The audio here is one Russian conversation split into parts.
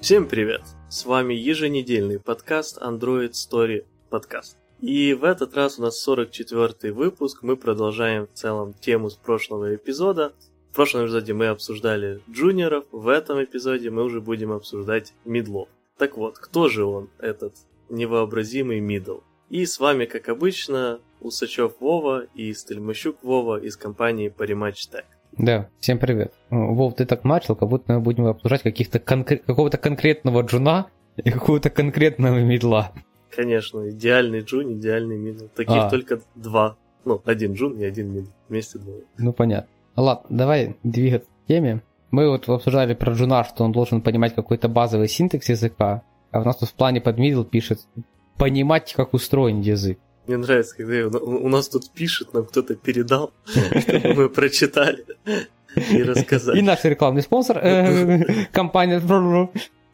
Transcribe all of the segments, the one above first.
Всем привет! С вами еженедельный подкаст Android Story Podcast. И в этот раз у нас 44 выпуск, мы продолжаем в целом тему с прошлого эпизода. В прошлом эпизоде мы обсуждали джуниоров, в этом эпизоде мы уже будем обсуждать мидлов. Так вот, кто же он, этот невообразимый мидл? И с вами, как обычно, Усачев Вова и Стельмощук Вова из компании Parimatch Tech. Да, всем привет. Вов, ты так начал, как будто мы будем обсуждать каких-то конкре- какого-то конкретного джуна и какого-то конкретного мидла. Конечно, идеальный джун, идеальный мидл. Таких А. только два. Ну, один джун и один мидл. Вместе двое. Ну, понятно. Ладно, давай двигаться к теме. Мы вот обсуждали про джуна, что он должен понимать какой-то базовый syntax языка, а у нас тут в плане под мидл пишет понимать, как устроен язык. Мне нравится, когда у нас тут пишет, нам кто-то передал, чтобы мы прочитали и рассказали. И наш рекламный спонсор, э, компания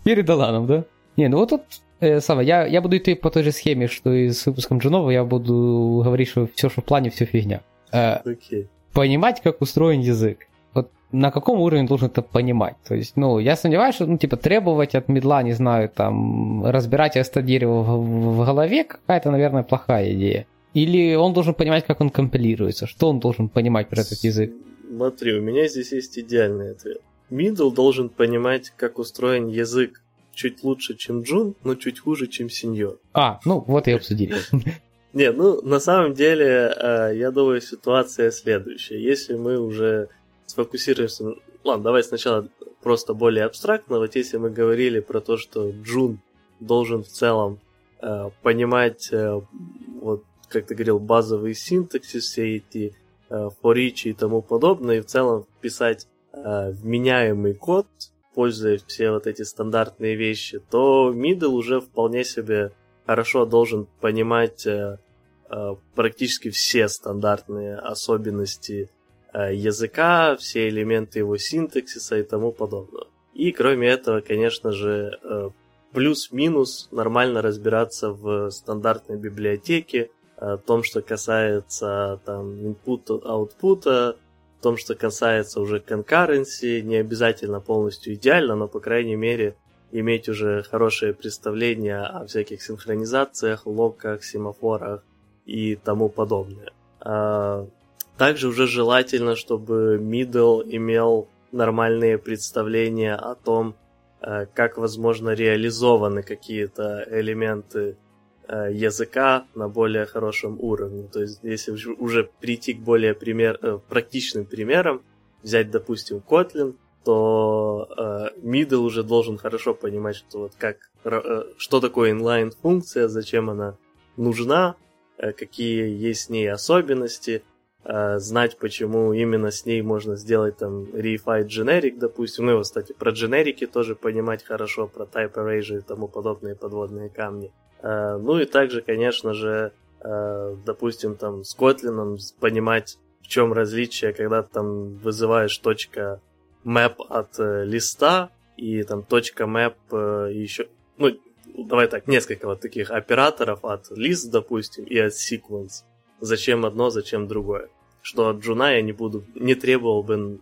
передала нам, да? Не, ну вот тут, э, Сава, я, я буду идти по той же схеме, что и с выпуском Джунова, я буду говорить, что все, что в плане, все фигня. Э, Окей. понимать, как устроен язык. На каком уровне должен это понимать? То есть, ну, я сомневаюсь, что, ну, типа, требовать от медла, не знаю, там, разбирать это дерево в, в голове, какая-то, наверное, плохая идея. Или он должен понимать, как он компилируется, что он должен понимать про этот язык. Смотри, у меня здесь есть идеальный ответ. Middle должен понимать, как устроен язык чуть лучше, чем Джун, но чуть хуже, чем сеньор. А, ну, вот и обсудили. Не, ну, на самом деле, э, я думаю, ситуация следующая. Если мы уже сфокусируемся... на- Ладно, давай сначала просто более абстрактно. Вот если мы говорили про то, что Джун должен в целом э, понимать, э, вот, как ты говорил, базовый синтаксис, все эти э, each и тому подобное, и в целом писать э, вменяемый код, пользуясь все вот эти стандартные вещи, то middle уже вполне себе хорошо должен понимать э, э, практически все стандартные особенности языка, все элементы его синтаксиса и тому подобное. И кроме этого, конечно же, э, плюс-минус нормально разбираться в стандартной библиотеке, о том, что касается там аутпута, в том, что касается уже concurrency, не обязательно полностью идеально, но, по крайней мере, иметь уже хорошее представление о всяких синхронизациях, локах, семафорах и тому подобное. Также уже желательно, чтобы middle имел нормальные представления о том, э, как, возможно, реализованы какие-то элементы э, языка на более хорошем уровне. То есть, если уж- уже прийти к более пример, э, практичным примерам, взять, допустим, Kotlin, то э, middle уже должен хорошо понимать, что вот как, что такое inline функция, зачем она нужна, какие есть с ней особенности, э, знать, почему именно с ней можно сделать там reified generic, допустим. Ну, и кстати, про дженерики тоже понимать хорошо, про type erasure и тому подобные подводные камни. Э, ну и также, конечно же, э, допустим, там с Kotlin понимать, в чем различие, когда там вызываешь точка map от листа и там точка map еще, ну, давай так, несколько вот таких операторов от list, допустим, и от sequence. Зачем одно, зачем другое. Что от джуна я не буду, не требовал бы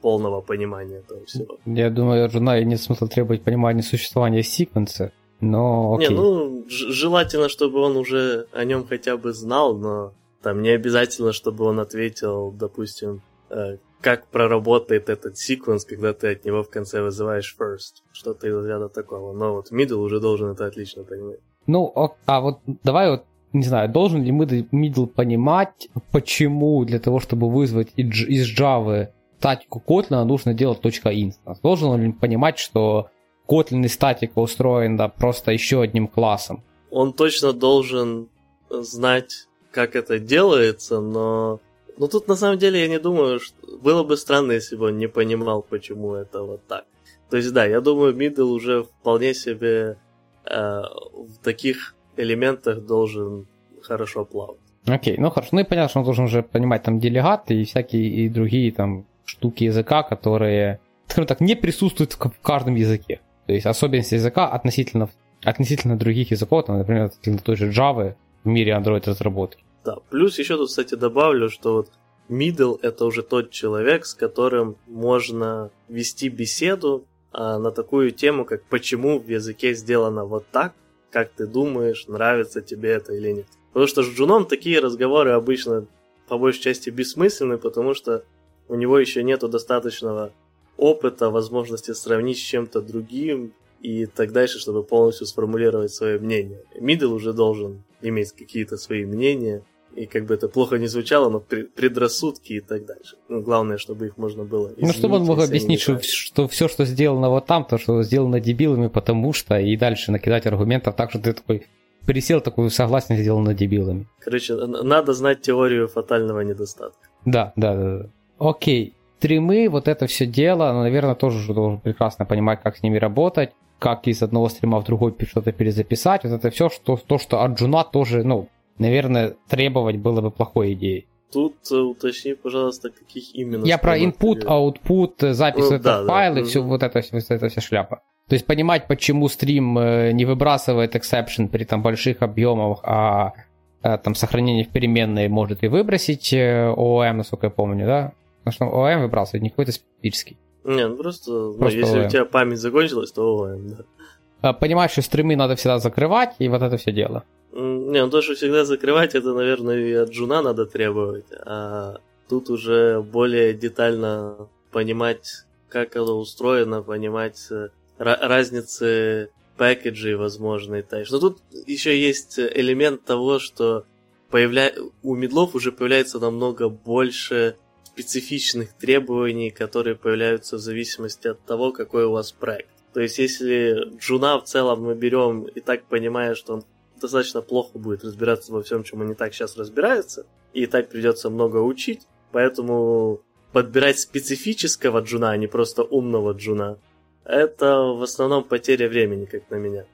полного понимания этого всего. Я думаю, от жена нет смысла требовать понимания существования секвенса, но окей. Не, ну, желательно, чтобы он уже о нем хотя бы знал, но там не обязательно, чтобы он ответил, допустим, э, как проработает этот секвенс, когда ты от него в конце вызываешь first. Что-то из ряда такого. Но вот middle уже должен это отлично понимать. Ну, а вот давай вот, не знаю, должен ли middle понимать, почему для того, чтобы вызвать из Java статику Kotlin нужно делать .instance? Должен он понимать, что Kotlin и статика устроен да, просто еще одним классом? Он точно должен знать, как это делается, но... Но тут на самом деле я не думаю, что... Было бы странно, если бы он не понимал, почему это вот так. То есть, да, я думаю, middle уже вполне себе э, в таких элементах должен хорошо плавать. Окей, ну хорошо. Ну и понятно, что он должен уже понимать там делегаты и всякие и другие там штуки языка, которые, скажем так, не присутствуют в каждом языке. То есть особенности языка относительно, относительно других языков, там, например, относительно той же Java в мире Android разработки. Да, плюс еще тут, кстати, добавлю, что вот middle это уже тот человек, с которым можно вести беседу а на такую тему, как почему в языке сделано вот так, как ты думаешь, нравится тебе это или нет. Потому что с Джуном такие разговоры обычно по большей части бессмысленны, потому что у него еще нету достаточного опыта, возможности сравнить с чем-то другим и так дальше, чтобы полностью сформулировать свое мнение. Мидл уже должен иметь какие-то свои мнения, и как бы это плохо не звучало, но предрассудки и так дальше. Ну, главное, чтобы их можно было Ну, чтобы он мог объяснить, что, что все, что сделано вот там, то, что сделано дебилами, потому что, и дальше накидать аргументов так, что ты такой пересел такой согласен, сделано дебилами. Короче, надо знать теорию фатального недостатка. Да, да, да. да. Окей. Стримы, вот это все дело, наверное, тоже должен прекрасно понимать, как с ними работать, как из одного стрима в другой что-то перезаписать. Вот это все, что, то, что от Джуна тоже, ну, наверное, требовать было бы плохой идеей. Тут э, уточни, пожалуйста, каких именно... Я про input, output, запись ну, это да, файлы, да. все вот это, вот это вся шляпа. То есть понимать, почему стрим э, не выбрасывает exception при там больших объемах, а э, там сохранение в переменной может и выбросить OOM, насколько я помню, да? Потому что OOM выбрасывает, не какой-то специфический. Не, ну просто, просто ну, если OOM. у тебя память закончилась, то OOM, да. А, понимать, что стримы надо всегда закрывать, и вот это все дело. Не, ну то, что всегда закрывать, это, наверное, и от джуна надо требовать. А тут уже более детально понимать, как оно устроено, понимать э, разницы package ей возможной. Но тут еще есть элемент того, что появля... у мидлов уже появляется намного больше специфичных требований, которые появляются в зависимости от того, какой у вас проект. То есть, если Джуна в целом мы берем и так понимая, что он достаточно плохо будет разбираться во всем, чем он не так сейчас разбирается, и так придется много учить, поэтому подбирать специфического джуна, а не просто умного джуна, это в основном потеря времени, как на меня.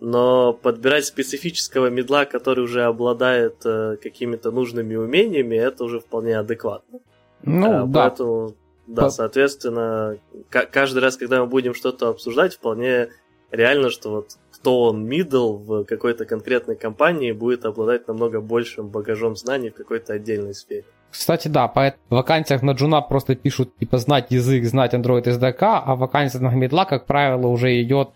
Но подбирать специфического медла, который уже обладает э, какими-то нужными умениями, это уже вполне адекватно. Ну, а, да. Поэтому, да, По... соответственно, каждый раз, когда мы будем что-то обсуждать, вполне реально, что вот кто он middle в какой-то конкретной компании будет обладать намного большим багажом знаний в какой-то отдельной сфере. Кстати, да, по в вакансиях на джуна просто пишут, типа, знать язык, знать Android SDK, а в вакансиях на медла, как правило, уже идет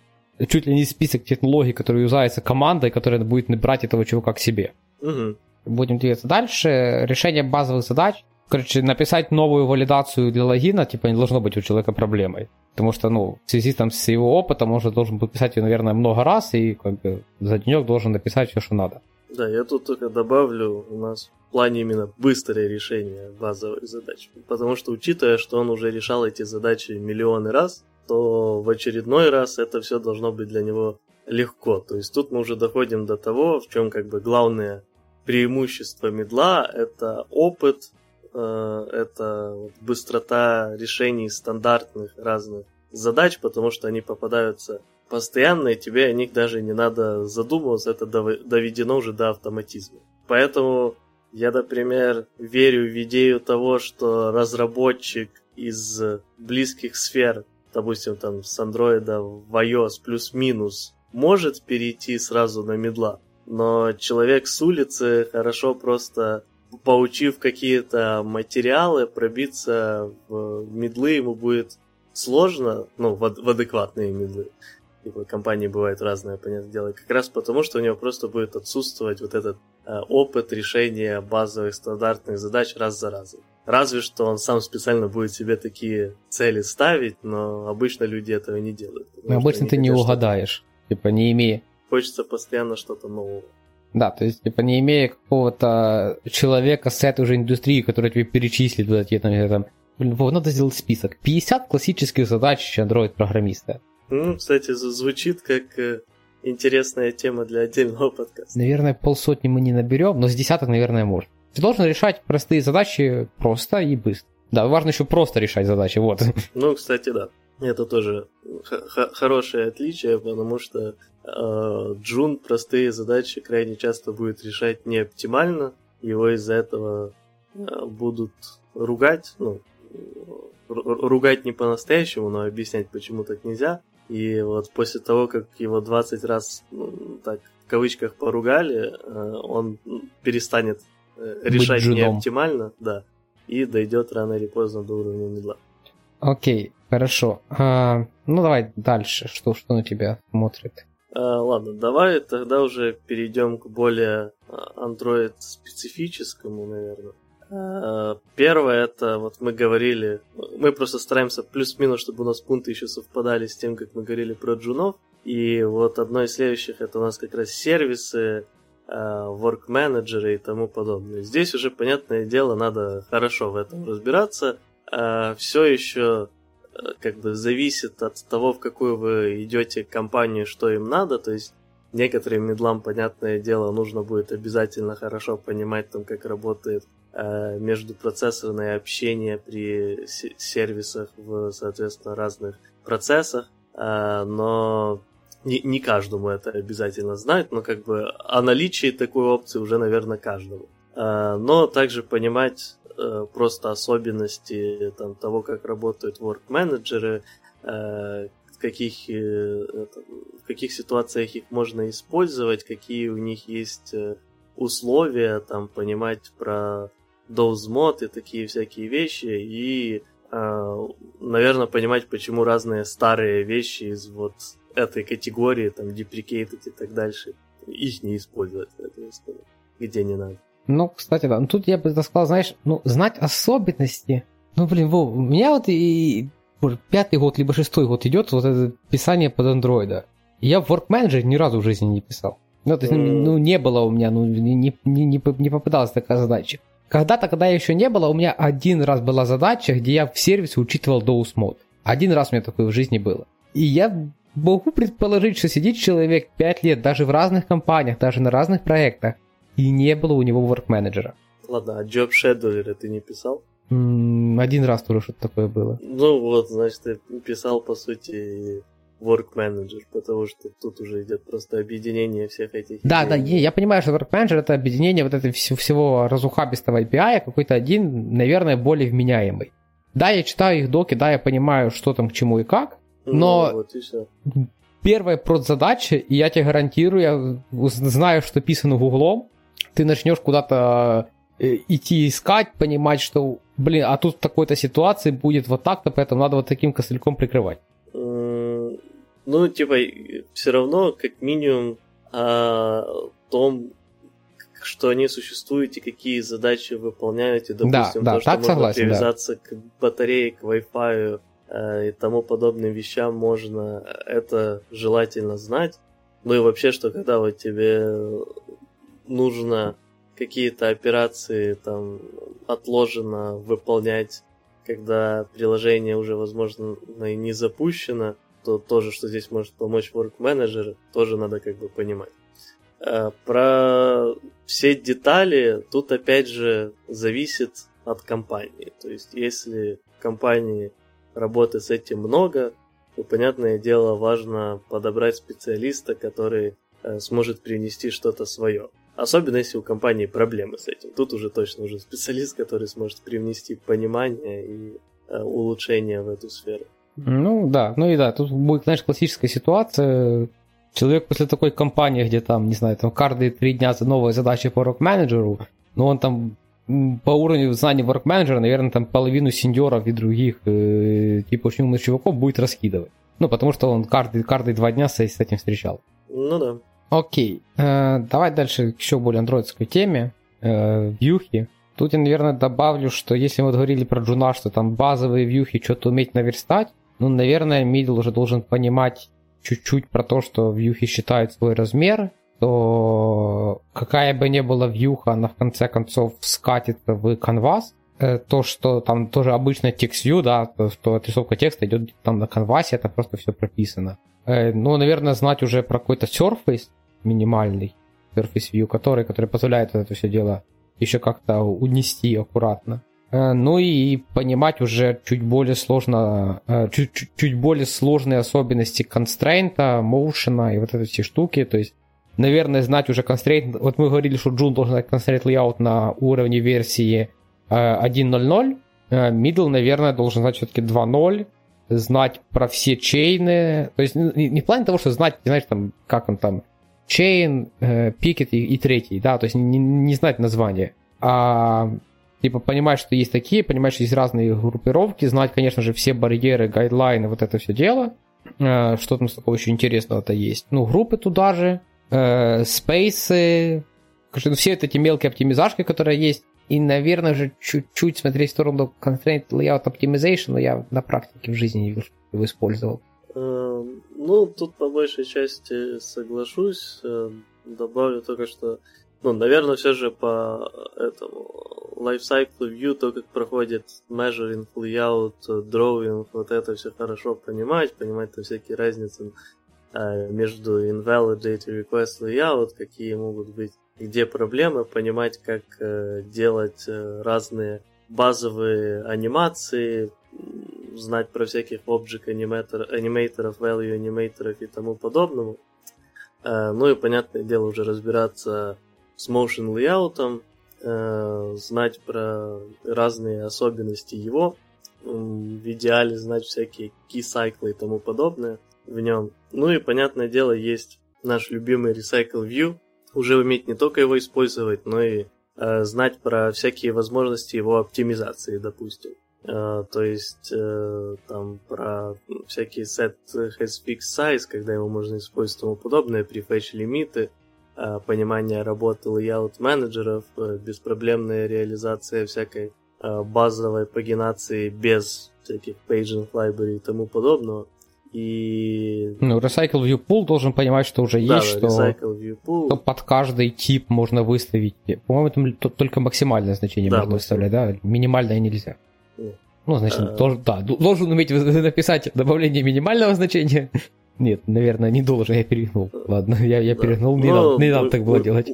чуть ли не список технологий, которые юзаются командой, которая будет брать этого чувака к себе. Угу. Будем двигаться дальше. Решение базовых задач. Короче, написать новую валидацию для логина, типа, не должно быть у человека проблемой. Потому что, ну, в связи там с его опытом, он же должен был писать ее, наверное, много раз, и как бы за денек должен написать все, что надо. Да, я тут только добавлю, у нас в плане именно быстрое решение базовых задач. Потому что, учитывая, что он уже решал эти задачи миллионы раз, то в очередной раз это все должно быть для него легко. То есть тут мы уже доходим до того, в чем как бы главное преимущество медла – это опыт, это быстрота решений стандартных разных задач, потому что они попадаются постоянно, и тебе о них даже не надо задумываться, это доведено уже до автоматизма. Поэтому я, например, верю в идею того, что разработчик из близких сфер, допустим, там с андроида в iOS плюс-минус, может перейти сразу на медла, но человек с улицы хорошо просто поучив какие-то материалы, пробиться в медлы ему будет сложно, ну, в, в адекватные медлы. Типа, компании бывают разные, понятное дело, как раз потому, что у него просто будет отсутствовать вот этот э, опыт решения базовых стандартных задач раз за разом. Разве что он сам специально будет себе такие цели ставить, но обычно люди этого не делают. Но обычно ты не угадаешь, типа не имея. Хочется постоянно что-то нового. Да, то есть, типа, не имея какого-то человека с этой уже индустрии, который тебе перечислит вот эти там, там Вов, надо сделать список. 50 классических задач Android-программиста. Ну, кстати, звучит как э, интересная тема для отдельного подкаста. Наверное, полсотни мы не наберем, но с десяток, наверное, можно. Ты должен решать простые задачи просто и быстро. Да, важно еще просто решать задачи, вот. Ну, кстати, да. Это тоже хорошее отличие, потому что э, Джун простые задачи крайне часто будет решать не оптимально. Его из-за этого э, будут ругать, ну, ругать не по-настоящему, но объяснять, почему так нельзя. И вот после того, как его 20 раз, ну, так, в кавычках поругали, э, он перестанет э, решать не оптимально, да, и дойдет рано или поздно до уровня медла. Окей, хорошо. А, ну давай дальше. Что, что на тебя смотрит? А, ладно, давай тогда уже перейдем к более а, Android-специфическому, наверное. А, первое, это вот мы говорили, мы просто стараемся плюс-минус, чтобы у нас пункты еще совпадали с тем, как мы говорили про джунов. И вот одно из следующих, это у нас как раз сервисы, work менеджеры и тому подобное. Здесь уже, понятное дело, надо хорошо в этом разбираться. Все еще как бы зависит от того, в какую вы идете компанию, что им надо. То есть некоторым медлам, понятное дело, нужно будет обязательно хорошо понимать, там, как работает э, междупроцессорное общение при сервисах в, соответственно, разных процессах. Э, но не, не каждому это обязательно знать, но как бы о наличии такой опции уже, наверное, каждому. Э, но также понимать э, просто особенности там, того, как работают work-менеджеры, э, каких, э, в каких ситуациях их можно использовать, какие у них есть э, условия, там, понимать про mod и такие всякие вещи, и, наверное, понимать, почему разные старые вещи из вот этой категории, там, deprecated и так дальше, их не использовать, где не надо. Ну, кстати, да. Ну, тут я бы сказал, знаешь, ну, знать особенности. Ну, блин, Вов, у меня вот и пятый год, либо шестой год идет вот это писание под андроида. Я в Work Manager ни разу в жизни не писал. Ну, то есть, ну, не было у меня, ну, не, не, не, не попадалась такая задача. Когда-то, когда еще не было, у меня один раз была задача, где я в сервисе учитывал Dose Mode. Один раз у меня такое в жизни было. И я могу предположить, что сидит человек 5 лет даже в разных компаниях, даже на разных проектах, и не было у него work-менеджера. Ладно, а Job Scheduler ты не писал? один раз тоже что-то такое было. Ну вот, значит, ты писал, по сути, work manager, потому что тут уже идет просто объединение всех этих. Да, идей. да, я понимаю, что work manager это объединение вот этого всего разухабистого API, какой-то один, наверное, более вменяемый. Да, я читаю их доки, да, я понимаю, что там к чему и как, ну, но ну, вот и все. первая задача, и я тебе гарантирую, я знаю, что писано гуглом, ты начнешь куда-то э, идти искать, понимать, что, блин, а тут в такой-то ситуации будет вот так-то, поэтому надо вот таким костыльком прикрывать. Ну, типа, все равно, как минимум, о том, что они существуют и какие задачи выполняют, и, допустим, да, да, то, что можно согласен, привязаться да. к батарее, к Wi-Fi э, и тому подобным вещам можно, это желательно знать. Ну и вообще, что когда вот тебе нужно какие-то операции там отложено выполнять, когда приложение уже, возможно, и не запущено, то тоже, что здесь может помочь Work Manager, тоже надо как бы понимать. Э, про все детали тут опять же зависит от компании. То есть, если в компании работы с этим много, то, понятное дело, важно подобрать специалиста, который э, сможет принести что-то свое. Особенно если у компании проблемы с этим. Тут уже точно нужен специалист, который сможет привнести понимание и э, улучшение в эту сферу. Ну да, ну и да, тут будет, знаешь, классическая ситуация. Человек после такой компании, где там, не знаю, там каждые три дня за новые задачи по рок-менеджеру, но он там по уровню знаний ворк-менеджера, наверное, там половину сеньоров и других, э, типа очень умных чуваков будет раскидывать. Ну, потому что он каждый, каждые два дня с, с этим встречал. Ну да. Окей, э, давай дальше к еще более андроидской теме, э, вьюхи. Тут я, наверное, добавлю, что если мы говорили про джуна, что там базовые вьюхи что-то уметь наверстать, ну, наверное, middle уже должен понимать чуть-чуть про то, что вьюхи считают свой размер, то какая бы ни была вьюха, она в конце концов скатится в канвас. Э, то, что там тоже обычно текст view, да, то, что отрисовка текста идет там на канвасе, это просто все прописано. Ну, наверное, знать уже про какой-то surface, минимальный Surface View, который, который позволяет это все дело еще как-то унести аккуратно. Э, ну и понимать уже чуть более сложно, э, чуть, чуть, чуть более сложные особенности констрейнта, моушена и вот эти все штуки. То есть, наверное, знать уже констрейнт. Вот мы говорили, что Joon должен знать констрейнт layout на уровне версии 1.0.0. Э, middle, наверное, должен знать все-таки 2.0 знать про все чейны, то есть не, не в плане того, что знать, знаешь, там, как он там, Chain, Picket и, и третий, да, то есть не, не знать название. А типа понимать, что есть такие, понимать, что есть разные группировки, знать, конечно же, все барьеры, гайдлайны, вот это все дело. Э, что там такого еще интересного-то есть? Ну, группы туда же, э, спейсы, ну, все эти мелкие оптимизашки, которые есть. И, наверное же, чуть-чуть смотреть в сторону Constraint Layout Optimization, но я на практике в жизни не его использовал. Эм, ну, тут по большей части соглашусь. Э, добавлю только, что ну, наверное, все же по этому lifecycle view, то, как проходит measuring, layout, drawing, вот это все хорошо понимать, понимать там всякие разницы э, между invalidate и request layout, какие могут быть, где проблемы, понимать, как э, делать э, разные базовые анимации, знать про всяких object аниматор, аниматоров, value аниматоров и тому подобному. Ну и, понятное дело, уже разбираться с motion layout, э, знать про разные особенности его, в идеале знать всякие key cycle и тому подобное в нем. Ну и, понятное дело, есть наш любимый Recycle View, уже уметь не только его использовать, но и э, знать про всякие возможности его оптимизации, допустим. Uh, то есть uh, там про всякие set has fixed size, когда его можно использовать и тому подобное, prefetch лимиты, Э, понимание работы layout менеджеров, э, беспроблемная реализация всякой э, базовой пагинации без всяких paging library и тому подобного. И... Ну, Recycle View Pool должен понимать, что уже да, есть, что, что под каждый тип можно выставить. По-моему, там только максимальное значение да, можно выставлять, да? Минимальное нельзя. Ну, значит, а... должен, да, должен уметь написать добавление минимального значения нет, наверное, не должен, я перегнул. Ладно, я, я да. перегнул, не, Но, надо, не надо так было делать.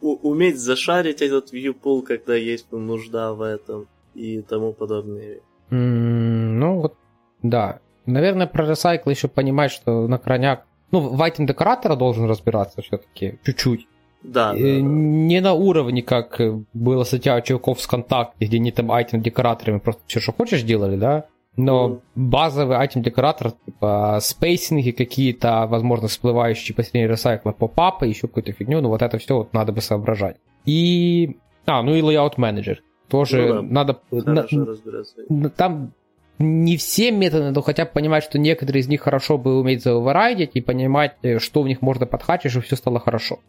Уметь зашарить этот viewpool, когда есть нужда в этом и тому подобное. Mm, ну вот, да. Наверное, про ресайкл еще понимать, что на крайняк... Ну, в item декоратора должен разбираться все-таки, чуть-чуть. Да, да, да. Не на уровне, как было статья у чуваков ВКонтакте, где они там айтем декораторами просто все, что хочешь, делали, да? Но mm. базовый айтем-декоратор, типа спейсинги какие-то, возможно, всплывающие посредине ресайкла попапы, еще какую-то фигню, ну вот это все вот надо бы соображать. И... А, ну и layout менеджер. Тоже ну, да. надо... На, там не все методы, но хотя бы понимать, что некоторые из них хорошо бы уметь заоверайдить и понимать, э, что в них можно подхачить, чтобы все стало хорошо.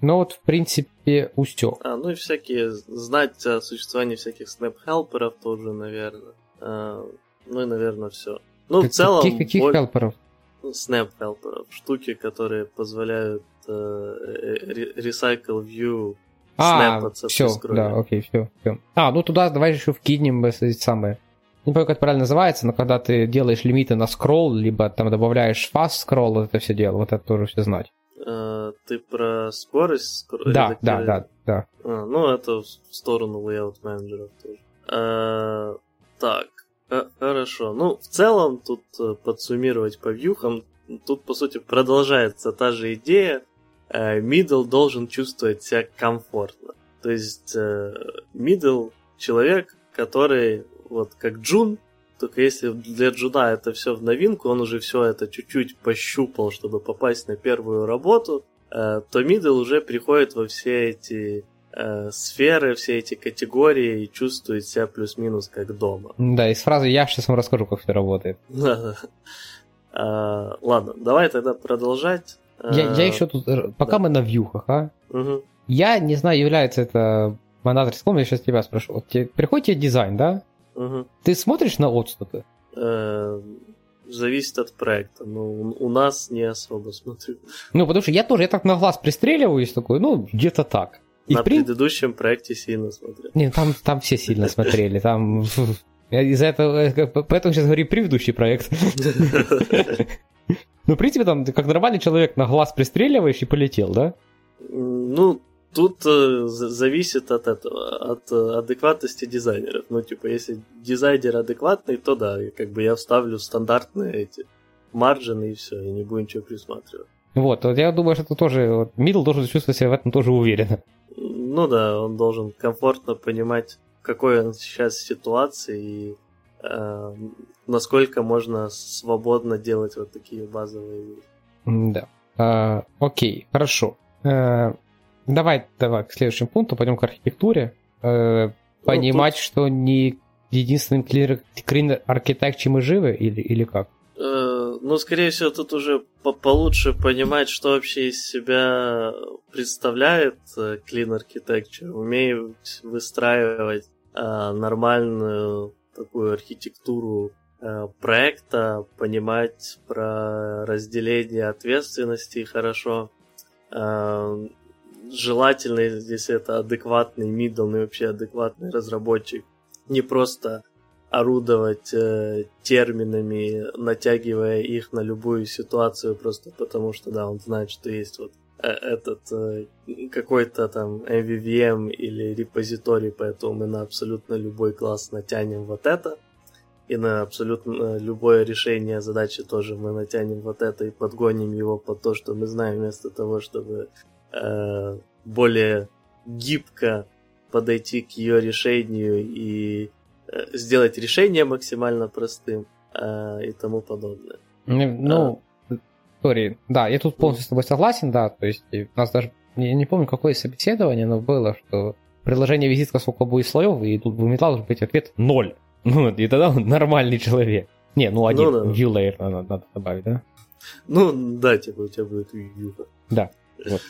Ну вот, в принципе, устек. А, ну и всякие, знать о существовании всяких снэп-хелперов тоже, наверное. А, ну и, наверное, все. Ну, как, в целом... Каких, каких боль... хелперов? Snap хелперов. Штуки, которые позволяют э, Recycle View а, все, да, окей, все, все. А, ну туда давай еще вкинем эти самые. Не помню, как это правильно называется, но когда ты делаешь лимиты на скролл, либо там добавляешь fast scroll, вот это все дело, вот это тоже все знать. А, ты про скорость? Скор... Да, да, да, да. А, ну, это в сторону layout менеджеров тоже. А, так, хорошо. Ну, в целом, тут э, подсуммировать по вьюхам, тут, по сути, продолжается та же идея. Э, должен чувствовать себя комфортно. То есть, э, человек, который, вот как Джун, только если для Джуда это все в новинку, он уже все это чуть-чуть пощупал, чтобы попасть на первую работу, то мидл уже приходит во все эти э, сферы, все эти категории и чувствует себя плюс-минус как дома. Да, из фразы «я сейчас вам расскажу, как все работает». А, ладно, давай тогда продолжать. Я, я еще тут, э, пока да. мы на вьюхах, а? Угу. Я не знаю, является это монаторским, я сейчас тебя спрошу. Вот тебе, приходит тебе дизайн, да? Угу. Ты смотришь на отступы? Э, зависит от проекта. Но у нас не особо смотрю. Ну, потому что я тоже, я так на глаз пристреливаюсь такой, ну, где-то так. И На при... предыдущем проекте сильно смотрели. Не, там, там все сильно смотрели. Там из-за этого, э, поэтому сейчас говорю предыдущий проект. Ну, в принципе, там, как нормальный человек на глаз пристреливаешь и полетел, да? Ну, тут э, зависит от этого, от э, адекватности дизайнеров. Ну, типа, если дизайнер адекватный, то да, как бы я вставлю стандартные эти маржины и все, и не буду ничего присматривать. Вот, вот я думаю, что это тоже, вот, Мидл должен чувствовать себя в этом тоже уверенно. Ну да, он должен комфортно понимать, в какой он сейчас ситуации и э, насколько можно свободно делать вот такие базовые вещи. Да. А, окей, хорошо. А, давай, давай к следующему пункту, пойдем к архитектуре. э, понимать, тут... что не единственным clean, architecture мы живы или, или как? Э, ну, скорее всего, тут уже по получше понимать, что вообще из себя представляет Clean Architecture, уметь выстраивать э, нормальную такую архитектуру э, проекта, понимать про разделение ответственности хорошо. Э, желательно, если это адекватный middle и вообще адекватный разработчик, не просто орудовать э, терминами, натягивая их на любую ситуацию, просто потому что, да, он знает, что есть вот э, этот э, какой-то там MVVM или репозиторий, поэтому мы на абсолютно любой класс натянем вот это, и на абсолютно любое решение задачи тоже мы натянем вот это и подгоним его под то, что мы знаем, вместо того, чтобы э, более гибко подойти к ее решению и Э, сделать решение максимально простым э, и тому подобное. Ну, сори, да, я тут полностью с тобой согласен, да, то есть у нас даже, я не помню, какое собеседование, но было, что приложение визитка сколько будет слоев, и тут в металл должен быть ответ ноль. Ну, и тогда он нормальный человек. Не, ну один, ну, да. view layer надо, надо добавить, да? Ну, да, типа у тебя будет view. Да, вот.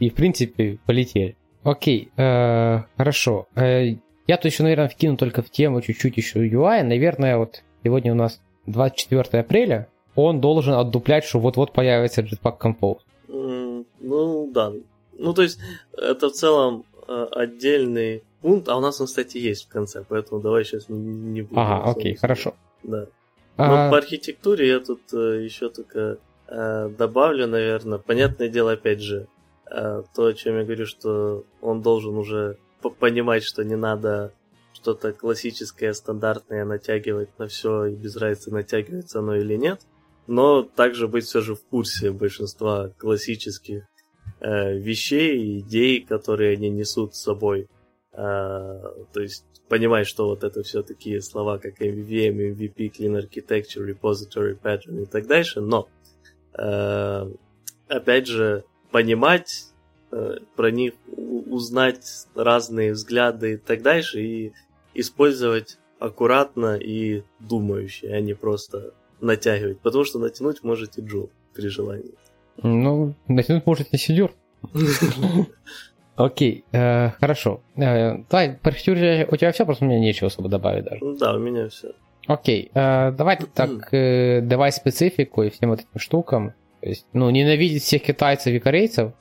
И, в принципе, полетели. Окей, э, хорошо. Э, я тут еще, наверное, вкину только в тему чуть-чуть еще UI. Наверное, вот сегодня у нас 24 апреля. Он должен отдуплять, что вот-вот появится Jetpack Compose. Mm, ну, да. Ну, то есть, это в целом э, отдельный пункт, а у нас он, кстати, есть в конце, поэтому давай сейчас не, не будем. Ага, окей, хорошо. Да. Но а... по архитектуре я тут еще только добавлю, наверное. Понятное дело, опять же, то, о чем я говорю, что он должен уже понимать, что не надо что-то классическое, стандартное натягивать на все, и без разницы, натягивается оно или нет. Но также быть все же в курсе большинства классических э, вещей, идей, которые они несут с собой. Э, то есть понимать, что вот это все такие слова, как MVVM, MVP, Clean Architecture, Repository, Pattern и так дальше, но э, опять же понимать Э, про них узнать разные взгляды и так дальше, и использовать аккуратно и думающе, а не просто натягивать. Потому что натянуть можете Джул при желании. Ну, натянуть можете сидюр. Окей, э, хорошо. Э, давай, по архитектуре у тебя все, просто меня нечего особо добавить даже. Да, у меня все. Окей, давайте так, давай специфику и всем вот этим штукам. Есть, ну, ненавидеть всех китайцев и корейцев,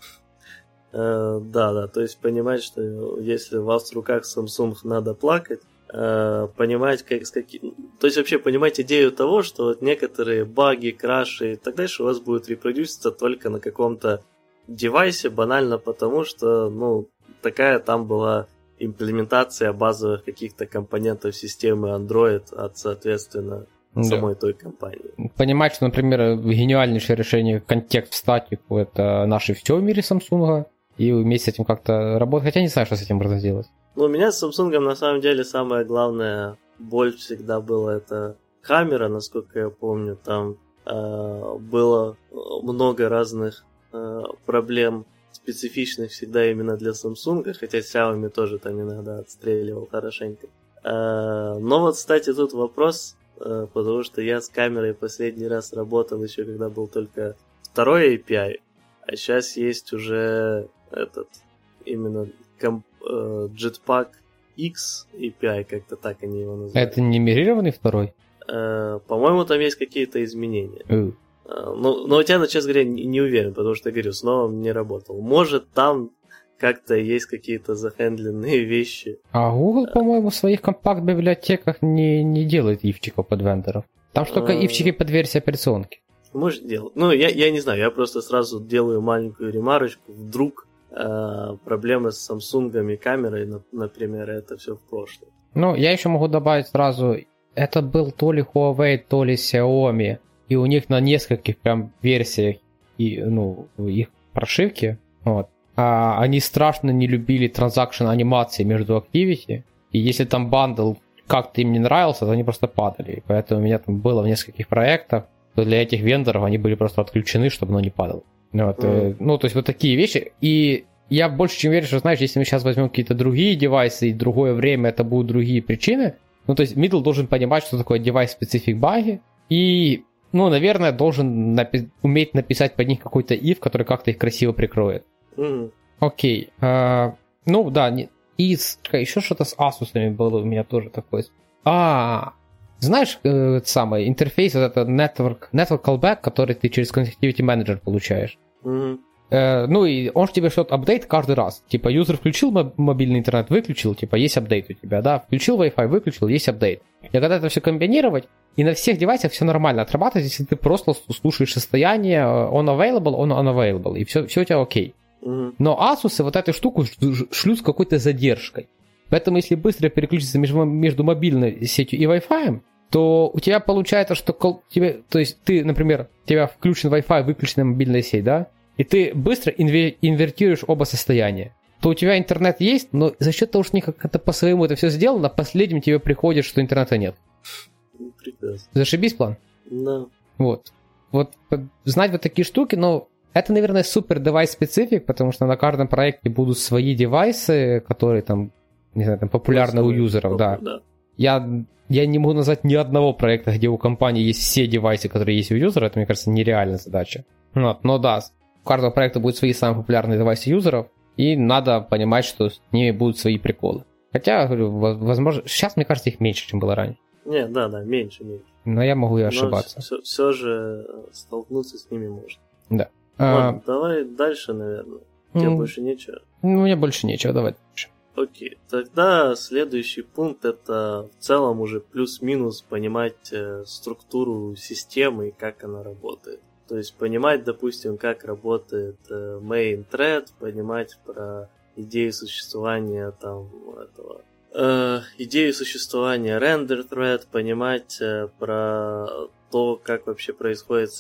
Э, да, да, то есть понимать, что если у вас в руках Samsung надо плакать, э, понимать, как, с каким... То есть вообще понимать идею того, что вот некоторые баги, краши и так дальше у вас будут репродюситься только на каком-то девайсе, банально потому, что, ну, такая там была имплементация базовых каких-то компонентов системы Android от, соответственно, да. самой той компании. Понимать, что, например, гениальнейшее решение контекст в статику это наше все в мире Samsung, и вместе с этим как-то работать. Хотя не знаю, что с этим можно сделать. Ну, у меня с Samsung на самом деле самая главная боль всегда была это камера, насколько я помню. Там э, было много разных э, проблем специфичных всегда именно для Samsung, хотя Xiaomi тоже там иногда отстреливал хорошенько. Э, но вот, кстати, тут вопрос, э, потому что я с камерой последний раз работал еще когда был только второй API, а сейчас есть уже этот именно комп, э, Jetpack X API, как-то так они его называют. Это не мигрированный второй? Э, по-моему, там есть какие-то изменения. Uh. Э, ну, но у тебя, честно говоря, не, не уверен, потому что, говорю, снова не работал. Может, там как-то есть какие-то захендленные вещи. А Google, по-моему, в своих компакт-библиотеках не, не делает ивчиков под вендоров. Там же только ивчики под версию операционки. Может делать. Ну, я, я не знаю, я просто сразу делаю маленькую ремарочку. Вдруг Э, проблемы с Samsung камерой, например, это все в прошлом. Ну, я еще могу добавить сразу, это был то ли Huawei, то ли Xiaomi, и у них на нескольких прям версиях и, ну, их прошивки, вот, а они страшно не любили transition анимации между Activity, и если там bundle как-то им не нравился, то они просто падали. Поэтому у меня там было в нескольких проектах, то для этих вендоров они были просто отключены, чтобы оно не падало. Вот, mm. ну, то есть вот такие вещи. И я больше чем верю, что, знаешь, если мы сейчас возьмем какие-то другие девайсы и другое время, это будут другие причины. Ну, то есть middle должен понимать, что такое девайс-специфик баги, и, ну, наверное, должен напи- уметь написать под них какой-то if, который как-то их красиво прикроет. Окей. а, ну, да, не, и с- еще что-то с Asus было у меня тоже такое. А, знаешь, э, самый интерфейс, вот это network, network callback, который ты через Connectivity Manager получаешь. Э, ну и он же тебе что-то апдейт каждый раз. Типа, юзер включил моб- мобильный интернет, выключил, типа, есть апдейт у тебя, да, включил Wi-Fi, выключил, есть апдейт. И когда это все комбинировать, и на всех девайсах все нормально отрабатывает, если ты просто слушаешь состояние, э, он available, он unavailable, и все, все у тебя окей. Но Asus вот эту штуку шлют с какой-то задержкой. Поэтому если быстро переключиться между, между мобильной сетью и Wi-Fi, то у тебя получается, что тебе, то есть ты, например, у тебя включен Wi-Fi, выключена мобильная сеть, да, и ты быстро инве- инвертируешь оба состояния, то у тебя интернет есть, но за счет того, что они как-то по-своему это все сделано, последним тебе приходит, что интернета нет. Прекрасно. Зашибись план? Да. Вот. Вот знать вот такие штуки, но это, наверное, супер девайс специфик, потому что на каждом проекте будут свои девайсы, которые там, не знаю, там популярны у юзеров, да. Да. Я, я не могу назвать ни одного проекта, где у компании есть все девайсы, которые есть у юзера, это, мне кажется, нереальная задача. Вот. Но да, у каждого проекта будут свои самые популярные девайсы юзеров, и надо понимать, что с ними будут свои приколы. Хотя, говорю, воз- возможно, сейчас, мне кажется, их меньше, чем было ранее. Не, да, да, меньше, меньше. Но я могу и Но ошибаться. Все, все же э, столкнуться с ними можно. А, Ладно, давай дальше, наверное. Тебе м, больше нечего. ну, меня больше нечего, давай дальше. Окей, тогда следующий пункт это в целом уже плюс-минус понимать э, структуру системы и как она работает. То есть понимать, допустим, как работает э, main thread, понимать про идею существования там этого э, идею существования render thread, понимать э, про то, как вообще происходит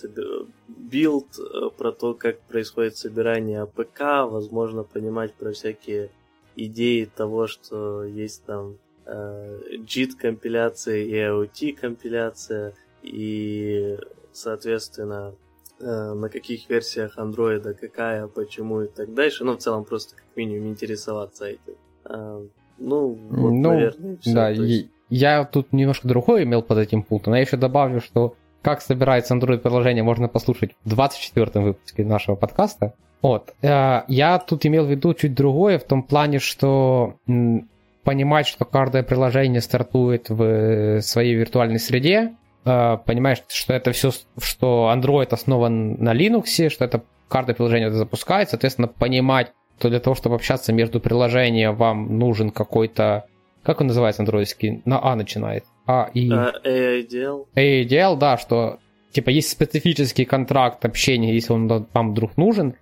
билд, э, про то, как происходит собирание APK, возможно, понимать про всякие идеи того, что есть там э, JIT-компиляция и AOT-компиляция, и, соответственно, э, на каких версиях андроида какая, почему и так дальше. Ну, в целом, просто как минимум интересоваться этим. Ну, вот, Ну, наверное. Да, есть- я тут немножко другое имел под этим пунктом. Я еще добавлю, что как собирается Android-приложение, можно послушать в 24-м выпуске нашего подкаста. Вот. Э, Я тут имел в виду чуть другое, в том плане, что понимать, что каждое приложение стартует в э, своей виртуальной среде, э, понимаешь, что это все, что Android основан на Linux, что это каждое приложение запускает, соответственно, понимать, что для того, чтобы общаться между приложением, вам нужен какой-то как он называется андроидский? На А начинает. А и А, AIDL? ADL, да, что типа есть специфический контракт общения, если он вам вдруг нужен.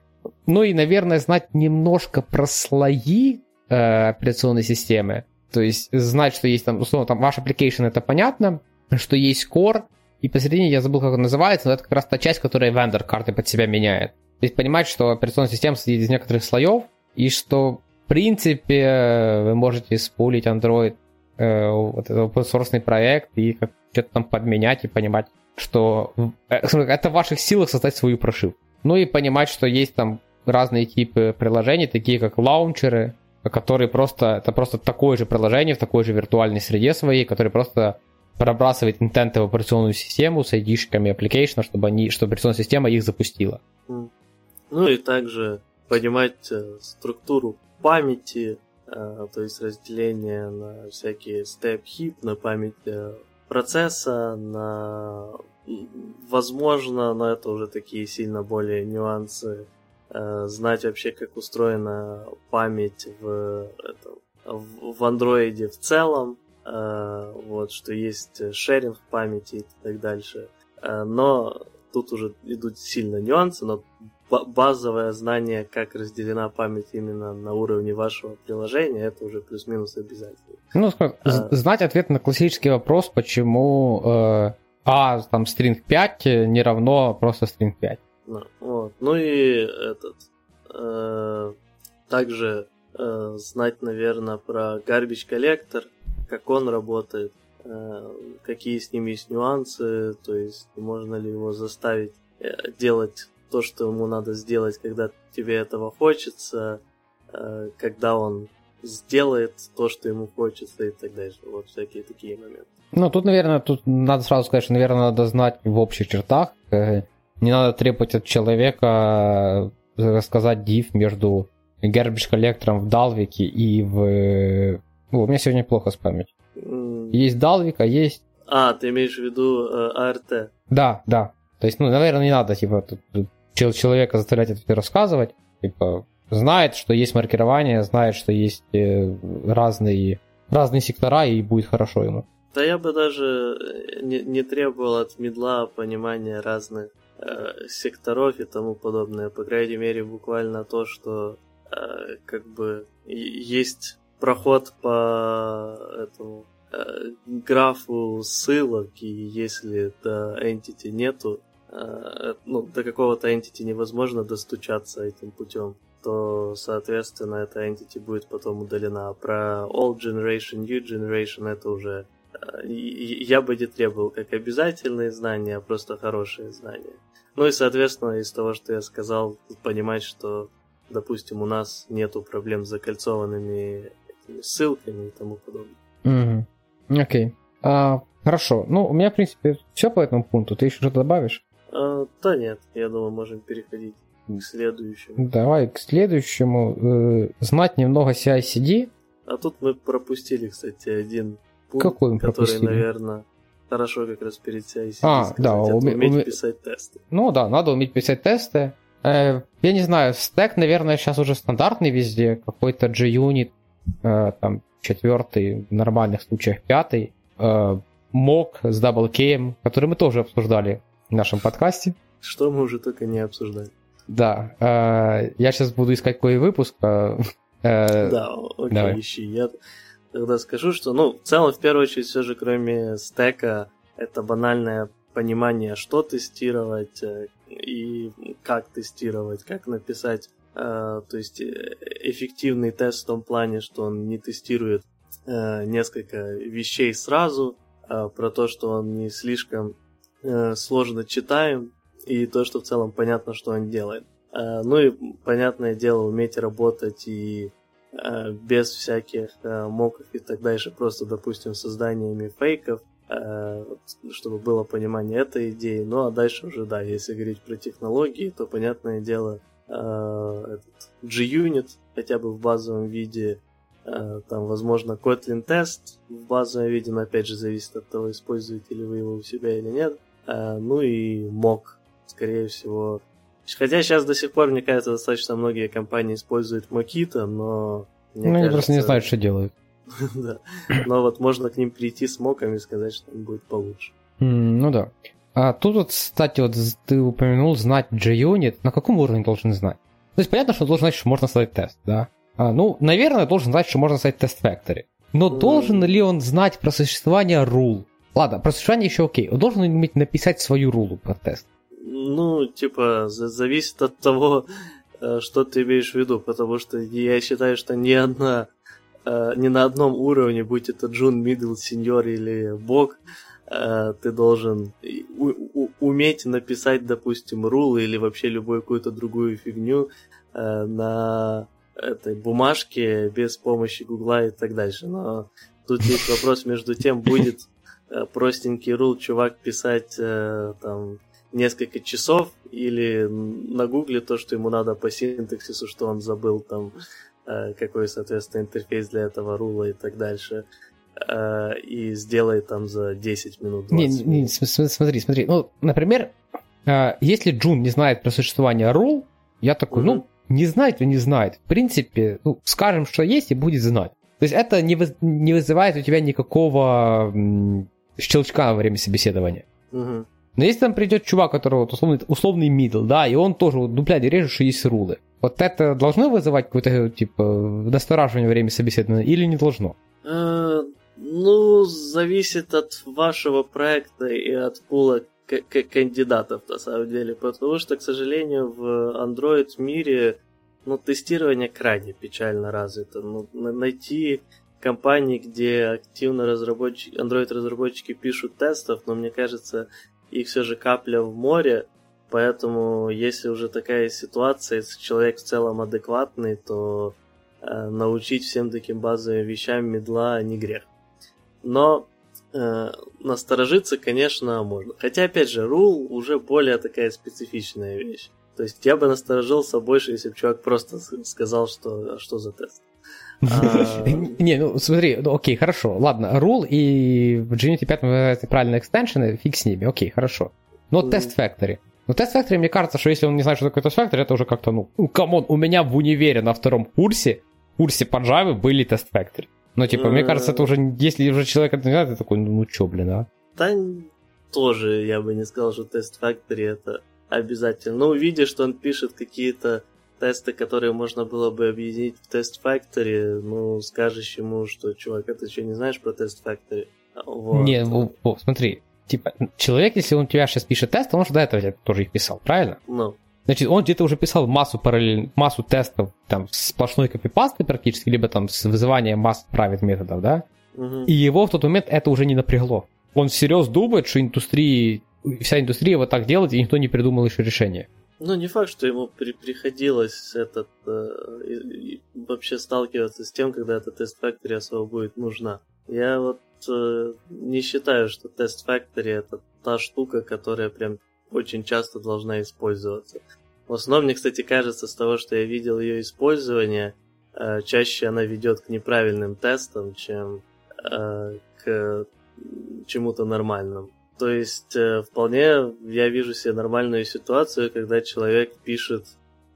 Ну и, наверное, знать немножко про слои э, операционной системы. То есть знать, что есть там, условно, там ваш application, это понятно, что есть core, и посередине я забыл, как он называется, но это как раз та часть, которая вендор карты под себя меняет. Есть понимать, что операционная система состоит из некоторых слоев, и что, в принципе, вы можете спулить Android э, вот этот open source проект и как что-то там подменять и понимать, что э, это в ваших силах создать свою прошивку. Ну и понимать, что есть там разные типы приложений, такие как лаунчеры, которые просто, это просто такое же приложение в такой же виртуальной среде своей, который просто пробрасывает интенты в операционную систему с ID-шками application, чтобы, они, чтобы операционная система их запустила. М. Ну и также понимать э, структуру памяти, э, то есть разделение на всякие heap, на память э, процесса, на возможно, но это уже такие сильно более нюансы, знать вообще, как устроена память в, этом, в, андроиде в целом, вот, что есть шеринг памяти и так дальше. Но тут уже идут сильно нюансы, но базовое знание, как разделена память именно на уровне вашего приложения, это уже плюс-минус обязательно. Ну, А. знать ответ на классический вопрос, почему э, А, там, string 5 не равно просто string 5. Ну, вот. ну и этот э, также э, знать, наверное, про garbage collector, как он работает, э, какие с ним есть нюансы, то есть можно ли его заставить э, делать то, что ему надо сделать, когда тебе этого хочется, э, когда он сделает то, что ему хочется и так далее. Вот всякие такие моменты. Ну, тут, наверное, тут надо сразу сказать, что, наверное, надо знать в общих чертах. Э, не надо требовать от человека рассказать div между garbage коллектором в Dalvik и в... О, у меня сегодня плохо с памятью. Есть Dalvik, а есть... А, ты имеешь в виду э, ART? Да, да. То есть, ну, наверное, не надо, типа, тут, человека заставлять это рассказывать. Типа, знает, что есть маркирование, знает, что есть э, разные, разные сектора, и будет хорошо ему. Да я бы даже э, не, не требовал от медла понимания разных э, секторов и тому подобное. По крайней мере, буквально то, что э, как бы есть проход по этому э, графу ссылок, и если до entity нету, ну, до какого-то entity невозможно достучаться этим путем, то, соответственно, эта entity будет потом удалена. А про old generation, new generation это уже э, я бы не требовал как обязательные знания, а просто хорошие знания. Ну и, соответственно, из того, что я сказал, понимать, что, допустим, у нас нету проблем с закольцованными ссылками и тому подобное. Окей. А, хорошо. Ну, у меня, в принципе, все по этому пункту. Ты еще что-то добавишь? А, да нет, я думаю, можем переходить к следующему. Давай к следующему. Э, знать немного CI-CD. А тут мы пропустили, кстати, один пункт, Какой мы который, пропустили? наверное, хорошо как раз перед CI-CD а, сказать, да, уме- уметь уме... писать тесты. Ну да, надо уметь писать тесты. Э, я не знаю, стек, наверное, сейчас уже стандартный везде. Какой-то JUnit, э, там, четвертый, в нормальных случаях пятый. Э, мок с даблкеем, который мы тоже обсуждали в нашем подкасте. Что мы уже только не обсуждали. Да, э, я сейчас буду искать какой выпуск. Э, э, да, окей, давай. ищи. Я тогда скажу, что, ну, в целом, в первую очередь, все же, кроме стека, это банальное понимание, что тестировать э, и как тестировать, как написать, э, то есть э, эффективный тест в том плане, что он не тестирует э, несколько вещей сразу, э, про то, что он не слишком э, сложно читаем, и то, что в целом понятно, что он делает. Э, ну и, понятное дело, уметь работать и э, без всяких э, моков и так дальше, просто, допустим, созданиями фейков, чтобы было понимание этой идеи. Ну а дальше уже, да, если говорить про технологии, то, понятное дело, G-Unit хотя бы в базовом виде, там, возможно, Kotlin тест в базовом виде, но опять же зависит от того, используете ли вы его у себя или нет. Ну и mock скорее всего. Хотя сейчас до сих пор, мне кажется, достаточно многие компании используют Mockito, но... Ну, кажется, они просто не знают, что делают. да. Но вот можно к ним прийти с моками и сказать, что им будет получше. ну да. А тут вот, кстати, вот ты упомянул знать JUnit. На каком уровне должен знать? То есть понятно, что должен знать, что можно создать тест, да? А, ну, наверное, должен знать, что можно создать test Factory. Но mm. должен ли он знать про существование rule? Ладно, про существование еще окей. Он должен уметь написать свою рулу про тест. Ну, типа, зависит от того, э, что ты имеешь в виду, потому что я считаю, что ни одна, э, ни на одном уровне, будь это Джун, Мидл, Сеньор или Бог, э, ты должен уметь написать, допустим, рул или вообще любую какую-то другую фигню на этой бумажке без помощи Гугла и так дальше. Но тут есть вопрос между тем, будет простенький рул чувак писать там несколько часов, или на гугле то, что ему надо по синтаксису, что он забыл там, э, какой, соответственно, интерфейс для этого рула и так дальше, э, и сделает там за 10 минут. 20 не, не, смотри, смотри. Ну, например, э, если Джун не знает про существование рул, я такой, mm-hmm. ну, не знает не знает. В принципе, ну, скажем, что есть, и будет знать. То есть это не, вы, не вызывает у тебя никакого щелчка во время собеседования. Угу. Но если там придет чувак, которого вот условный, условный мидл, да, и он тоже вот дуплять режет, что есть рулы. Вот это должно вызывать какое-то, типа, настораживание во время собеседования или не должно? Э, ну, зависит от вашего проекта и от пула кандидатов, на самом деле. Потому что, к сожалению, в Android мире ну, тестирование крайне печально развито. Ну, найти компании, где активно разработчики, Android-разработчики пишут тестов, но мне кажется, их все же капля в море, поэтому если уже такая ситуация, если человек в целом адекватный, то э, научить всем таким базовым вещам мидла не грех. Но э, насторожиться, конечно, можно. Хотя, опять же, rule уже более такая специфичная вещь. То есть я бы насторожился больше, если бы чувак просто сказал, что, а что за тест. А, не, ну смотри, ну окей, хорошо, ладно, rule и в JUnit 5 называются правильные extension ы, фиг с ними, окей, хорошо. Но test Factory. Ну, test Factory, мне кажется, что если он не знает, что такое test Factory, это уже как-то, ну, ну, come on, у меня в универе на втором курсе, курсе по Java были тест Factory. Ну, типа, мне кажется, это уже, если уже человек это не знает, ты такой, ну, ну чё, блин, а? Да, тоже я бы не сказал, что тест Factory это обязательно. Но увидишь, что он пишет какие-то тесты, которые можно было бы объединить в тест Factory, ну, скажешь ему, что, чувак, это что, не знаешь про тест Factory? Вот. Не, ну, вот, смотри, типа, человек, если он у тебя сейчас пишет тест, он же до этого тоже их писал, правильно? Ну. Значит, он где-то уже писал массу параллель, массу тестов, там, сплошной копипасты практически, либо там с вызыванием масс правит методов, да? Угу. И его в тот момент это уже не напрягло. Он всерьез думает, что индустрии, вся индустрия вот так делает, и никто не придумал еще решение. Ну, не факт, что ему при- приходилось этот э, и, и вообще сталкиваться с тем, когда эта тест Factory особо будет нужна. Я вот э, не считаю, что тест Factory это та штука, которая прям очень часто должна использоваться. В основном, мне, кстати, кажется, с того, что я видел ее использование, э, чаще она ведет к неправильным тестам, чем э, к чему-то нормальному. То есть э, вполне я вижу себе нормальную ситуацию, когда человек пишет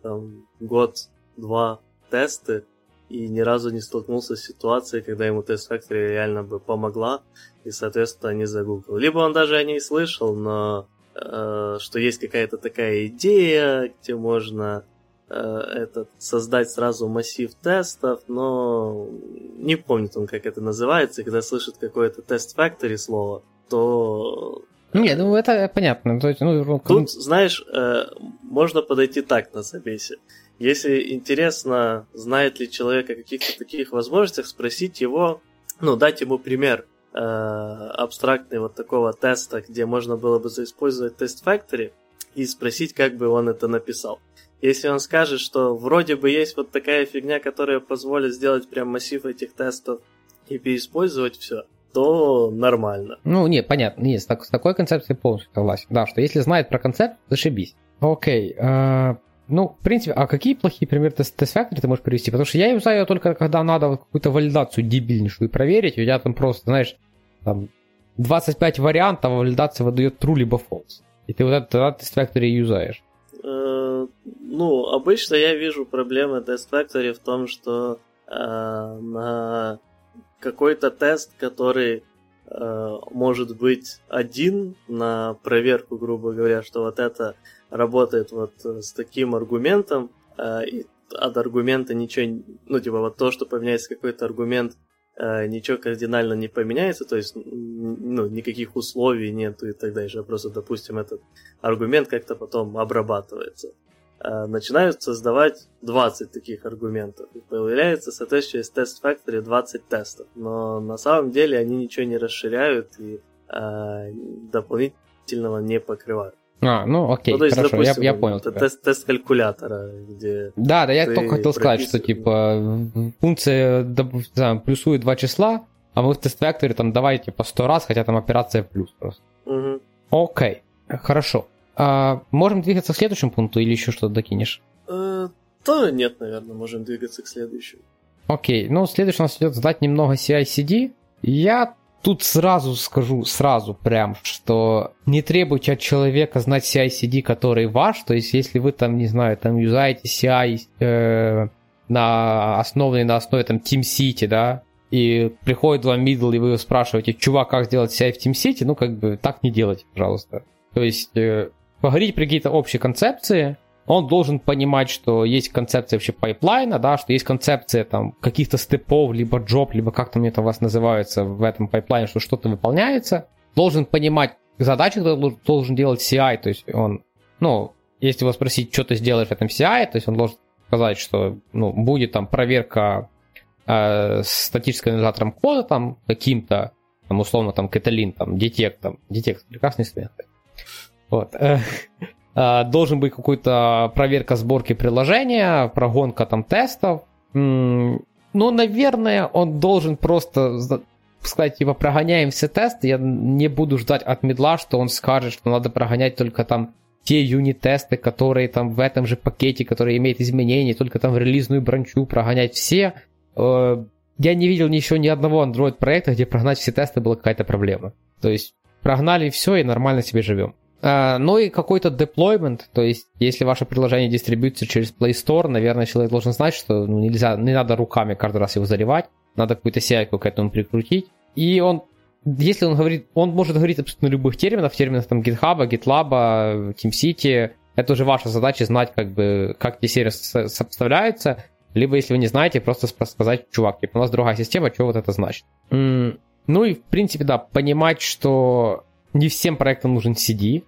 там год-два тесты и ни разу не столкнулся с ситуацией, когда ему тест Factory реально бы помогла и, соответственно, не загуглил. Либо он даже о ней слышал, но э, что есть какая-то такая идея, где можно э, этот, создать сразу массив тестов, но не помнит он, как это называется, когда слышит какое-то тест Factory слово, то... Не, ну это понятно. То есть, ну, Тут, знаешь, э, можно подойти так на забесе. Если интересно, знает ли человек о каких-то таких возможностях, спросить его, ну, дать ему пример э, абстрактный вот такого теста, где можно было бы заиспользовать тест Factory и спросить, как бы он это написал. Если он скажет, что вроде бы есть вот такая фигня, которая позволит сделать прям массив этих тестов и переиспользовать все, то нормально. Ну, нет, понятно, нет, с, так, с такой концепцией полностью согласен. Да, что если знает про концепт, зашибись. Окей, э, ну, в принципе, а какие плохие примеры тест Factory ты можешь привести? Потому что я юзаю только, когда надо вот какую-то валидацию дебильнейшую проверить, у тебя там просто, знаешь, там 25 вариантов, а валидация выдает true либо false. И ты вот этот тест Factory юзаешь. Э, ну, обычно я вижу проблемы тест Factory в том, что э, на какой-то тест, который э, может быть один на проверку, грубо говоря, что вот это работает вот с таким аргументом, э, и от аргумента ничего, ну, типа вот то, что поменяется какой-то аргумент, э, ничего кардинально не поменяется, то есть, ну, никаких условий нету и так дальше, просто, допустим, этот аргумент как-то потом обрабатывается. Э, начинают создавать 20 таких аргументов. И появляется, соответственно, из тест Factory 20 тестов. Но на самом деле они ничего не расширяют и э, дополнительного не покрывают. А, ну окей, ну, то есть, хорошо, допустим, я, я понял. Это тест, тест калькулятора, где. Да, да, я только хотел сказать, что типа функция да, плюсует два числа, а мы в тест Factory там давайте типа 100 раз, хотя там операция плюс просто. Угу. Окей, хорошо. А, можем двигаться к следующему пункту или еще что-то докинешь? Э, да нет, наверное, можем двигаться к следующему. Окей, ну следующий у нас идет сдать немного CI-CD. Я тут сразу скажу, сразу прям, что не требуйте от человека знать CI-CD, который ваш, то есть если вы там, не знаю, там юзаете CI э, на основанный на основе там TeamCity, да, и приходит вам middle, и вы спрашиваете, чувак, как сделать CI в TeamCity, ну как бы так не делайте, пожалуйста. То есть э, поговорить про какие-то общие концепции, он должен понимать, что есть концепция вообще pipeline а, да, что есть концепция там каких-то step ов, либо job, либо как там это у вас называется в этом pipeline е, что что-то выполняется. Должен понимать задачи, которые должен делать CI, то есть он, ну, если его спросить, что ты сделаешь в этом CI, то есть он должен сказать, что ну, будет там проверка э, статическим анализатором кода там каким-то, там, условно, там, Каталин, там, детект, там, детект, прекрасный смех. Вот. Э, должен быть какой-то проверка сборки приложения, прогонка там тестов. ну, наверное, он должен просто сказать, типа, прогоняем все тесты, я не буду ждать от медла, что он скажет, что надо прогонять только там те юнит-тесты, которые там в этом же пакете, которые имеют изменения, только там в релизную бранчу прогонять все. Э, я не видел еще ни одного Android проекта, где прогнать все тесты была какая-то проблема. То есть прогнали все и нормально себе живем. А, ну и какой-то деплоймент, то есть если ваше приложение дистрибьютится через Play Store, наверное, человек должен знать, что ну, нельзя, не надо руками каждый раз его заливать, надо какую-то CI к этому прикрутить. И он, если он говорит, он может говорить абсолютно любых терминов, терминов там GitHub, GitLab, TeamCity, это уже ваша задача знать, как бы, как эти сервисы сопоставляются, либо, если вы не знаете, просто сказать, чувак, типа, у нас другая система, что вот это значит. Ну и, в принципе, да, понимать, что не всем проектам нужен CD,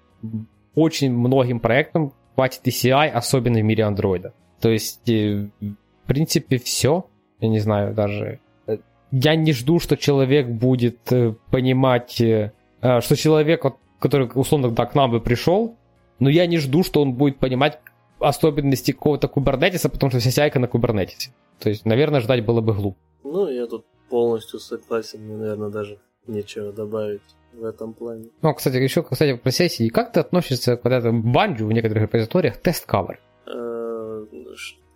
очень многим проектам хватит ECI, особенно в мире андроида. То есть, э, в принципе, все. Я не знаю, даже... Э, я не жду, что человек будет э, понимать, что человек, который, условно, да, к нам бы пришел, но я не жду, что он будет понимать особенности какого-то кубернетиса, потому что вся сяйка на кубернетисе. То есть, наверное, ждать было бы глупо. Ну, я тут полностью согласен, мне, наверное, даже нечего добавить в этом плане. Ну, кстати, еще, кстати, про сессии. Как ты относишься к вот этому банджу в некоторых репозиториях тест-кавер? Э,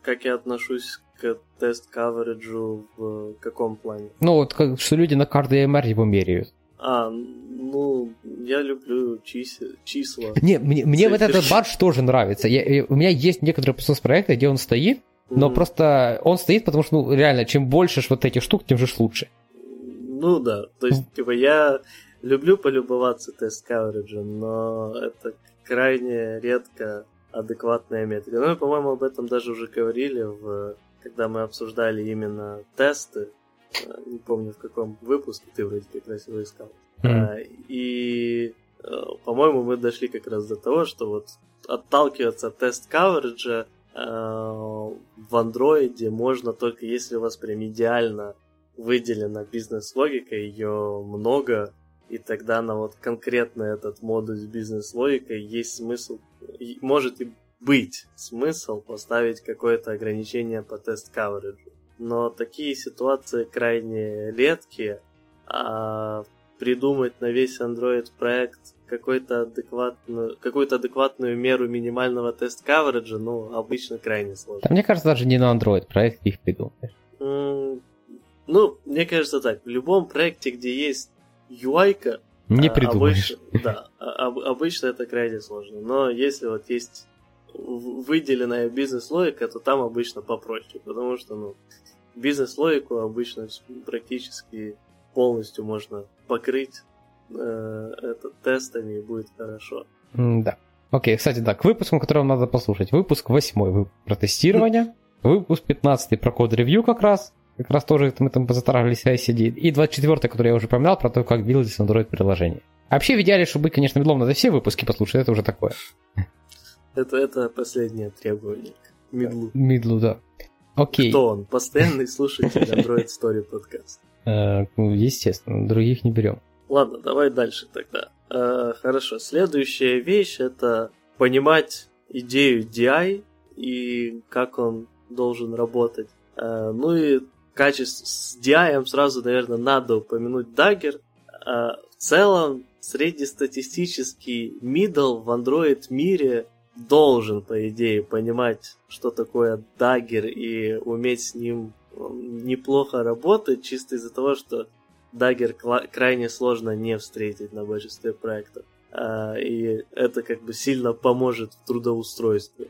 как я отношусь к тест-кавериджу в каком плане? Ну, вот как, что люди на каждый MR его меряют. А, ну, я люблю чисел, числа. Не, мне, мне вот этот бадж тоже нравится. Я, у меня есть некоторые проекты, где он стоит, но mm-hmm. просто он стоит, потому что, ну, реально, чем больше вот этих штук, тем же лучше. Ну да, то есть, типа, я люблю полюбоваться тест-кавериджем, но это крайне редко адекватная метрика. Ну, мы, по-моему, об этом даже уже говорили, в, когда мы обсуждали именно тесты. Э, не помню, в каком выпуске ты вроде как раз его искал. Mm-hmm. И, э, по-моему, мы дошли как раз до того, что вот отталкиваться от тест-кавериджа в андроиде можно только если у вас прям идеально выделена бизнес-логика, ее много, и тогда на вот конкретно этот модуль с бизнес-логикой есть смысл, может и быть смысл поставить какое-то ограничение по тест-кавериджу. Но такие ситуации крайне редкие, а придумать на весь Android проект какой-то адекватную, какую-то адекватную меру минимального тест-кавериджа, ну, обычно крайне сложно. Да, мне кажется, даже не на Android проект их придумаешь. Mm, ну, мне кажется так, в любом проекте, где есть UI-ка, не а, придумаешь. Обычно, да, а, обычно это крайне сложно. Но если вот есть выделенная бизнес-логика, то там обычно попроще, потому что, ну, бизнес-логику обычно практически полностью можно покрыть э, это тестами и будет хорошо. да. Окей, кстати, да, к выпускам, которые вам надо послушать. Выпуск 8 про тестирование, выпуск 15 про код-ревью как раз, как раз тоже мы там позатрагивали CI-CD. И 24 который я уже упоминал, про то, как билдить Android-приложение. А вообще, в идеале, чтобы быть, конечно, медлом, надо все выпуски послушать, это уже такое. Это, это последнее требование к медлу. Медлу, да. Окей. Кто он? Постоянный слушатель Android Story подкаст. Э, ну, естественно, других не берем. Ладно, давай дальше тогда. Э, хорошо, следующая вещь это понимать идею DI и как он должен работать. Э, ну и качестве с DI сразу, наверное, надо упомянуть Dagger. В целом, среднестатистический middle в Android мире должен, по идее, понимать, что такое Dagger и уметь с ним неплохо работать, чисто из-за того, что Dagger крайне сложно не встретить на большинстве проектов. А, и это как бы сильно поможет в трудоустройстве.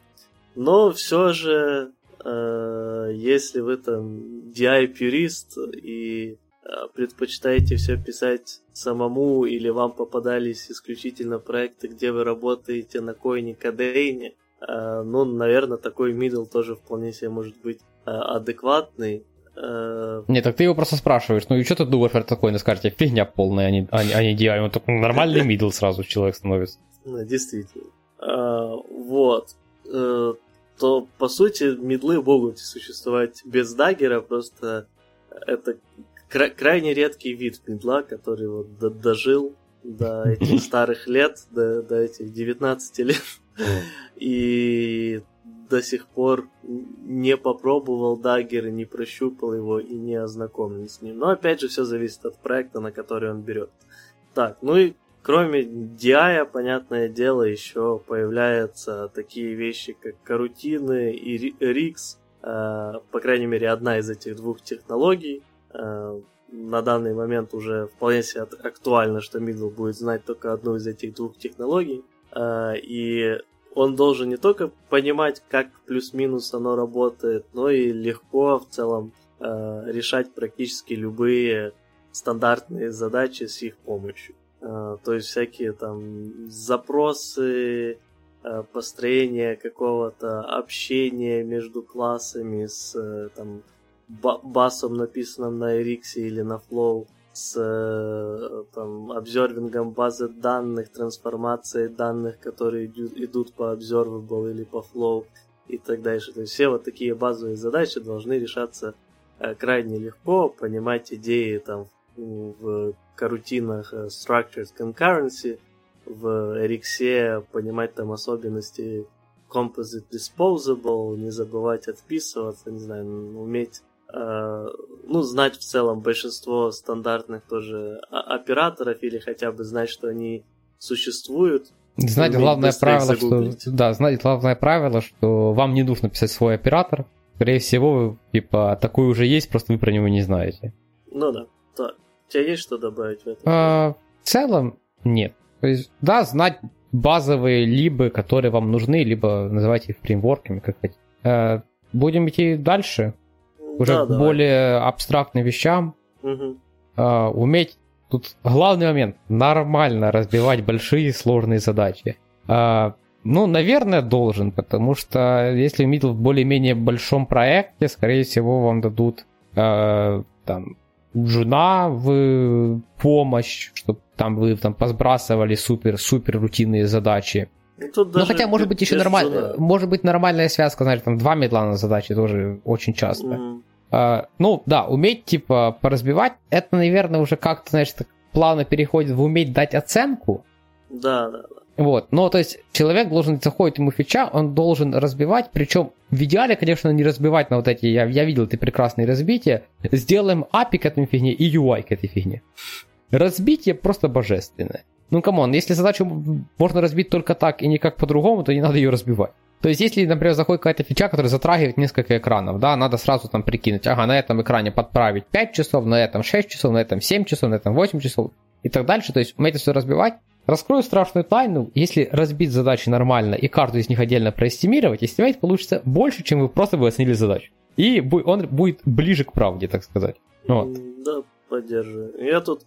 Но все же, а, если вы там DI-пюрист и а, предпочитаете все писать самому или вам попадались исключительно проекты, где вы работаете на койне кадейне, ну, наверное, такой middle тоже вполне себе может быть адекватный. Не, так ты его просто спрашиваешь, ну и что ты думаешь про такой, на скажете, фигня полная, а не, а, а не DI, он такой нормальный мидл сразу человек становится. Да, действительно. А, вот. То, по сути, медлы могут существовать без даггера, просто это кра- крайне редкий вид медла, который вот д- дожил до этих старых лет, до, до этих 19 лет. И до сих пор не попробовал Dagger, не прощупал его и не ознакомлен с ним. Но опять же все зависит от проекта, на который он берет. Так, ну и кроме DI, понятное дело, еще появляются такие вещи, как карутины и RIX. Э, по крайней мере, одна из этих двух технологий. Э, на данный момент уже вполне себе актуально, что Middle будет знать только одну из этих двух технологий. Э, и он должен не только понимать, как плюс-минус оно работает, но и легко в целом решать практически любые стандартные задачи с их помощью. Э, то есть всякие там запросы, э, построение какого-то общения между классами с э, там, басом, написанным на Elixir или на Flow, с там, обзервингом базы данных, трансформацией данных, которые идут по observable или по flow и так дальше. То есть все вот такие базовые задачи должны решаться крайне легко, понимать идеи там в карутинах э, structured concurrency, в RX понимать там особенности composite disposable, не забывать отписываться, не знаю, уметь Э, ну, знать в целом большинство стандартных тоже операторов или хотя бы знать, что они существуют. Знать главное правило, что, да, знать главное правило, что вам не нужно писать свой оператор. Скорее всего, типа, такой уже есть, просто вы про него не знаете. Ну да. Так. У тебя есть что добавить в этом? А, в целом, нет. То есть, да, знать базовые либо, которые вам нужны, либо называйте их фреймворками, как хотите. А, будем идти дальше уже да, к более абстрактным вещам. Угу. Uh, уметь тут главный момент нормально разбивать большие сложные задачи. Uh, ну, наверное, должен, потому что если middle в более-менее большом проекте, скорее всего, вам дадут uh, там жена в помощь, чтобы там вы там посбрасывали супер-супер рутинные задачи. Ну, тут ну хотя, может быть, еще нормально, может быть, нормальная связка, знаешь, там два медла на задачи тоже очень часто. Mm. Uh, ну, да, уметь, типа, поразбивать, это, наверное, уже как-то, знаешь, так плавно переходит в уметь дать оценку. Да, да, да. Вот, но, то есть, человек должен, заходит ему фича, он должен разбивать, причем в идеале, конечно, не разбивать на вот эти, я, я видел эти прекрасные разбития, сделаем API к этой фигне и UI к этой фигне. Разбитие просто божественное. Ну, come on, если задачу можно разбить только так и никак по-другому, то не надо ее разбивать. То есть, если, например, заходит какая-то фича, которая затрагивает несколько экранов, да, надо сразу там прикинуть, ага, на этом экране подправить 5 часов, на этом 6 часов, на этом 7 часов, на этом 8 часов и так дальше. То есть, уметь это все разбивать. Раскрою страшную тайну, если разбить задачи нормально и каждую из них отдельно проэстимировать, эстимировать получится больше, чем вы просто бы оценили задачу. И он будет ближе к правде, так сказать. Вот. Да, поддерживаю. Я тут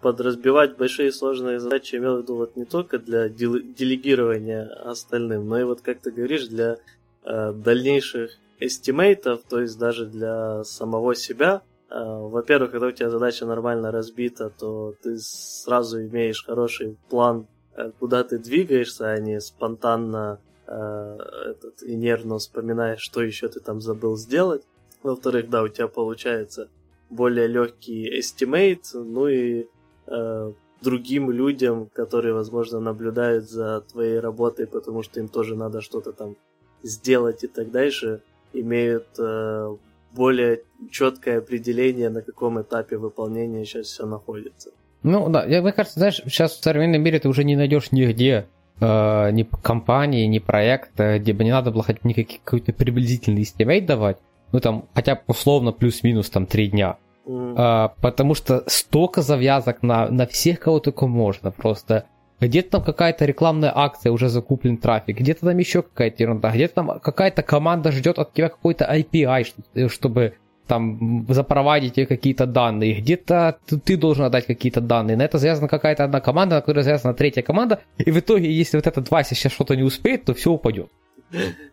подразбивать большие сложные задачи имел в виду вот не только для делегирования остальным, но и вот, как ты говоришь, для э, дальнейших estimate ов, то есть даже для самого себя. Э, во-первых, когда у тебя задача нормально разбита, то ты сразу имеешь хороший план, э, куда ты двигаешься, а не спонтанно э, этот, и нервно вспоминаешь, что еще ты там забыл сделать. Во-вторых, да, у тебя получается более легкий estimate, ну и э, другим людям, которые, возможно, наблюдают за твоей работой, потому что им тоже надо что-то там сделать и так дальше, имеют э, более четкое определение, на каком этапе выполнения сейчас все находится. Ну да, я, мне кажется, знаешь, сейчас в современном мире ты уже не найдешь нигде э, ни компании, ни проекта, где бы не надо было хоть никакой какой-то приблизительный estimate давать, ну там хотя бы условно плюс-минус там три дня. Mm. А, потому что столько завязок на, на всех, кого только можно. Просто где-то там какая-то рекламная акция, уже закуплен трафик, где-то там еще какая-то ерунда, где-то там какая-то команда ждет от тебя какой-то API, чтобы там запроводить какие-то данные, где-то ты должен отдать какие-то данные, на это завязана какая-то одна команда, на которой завязана третья команда, и в итоге, если вот этот Вася сейчас что-то не успеет, то все упадет.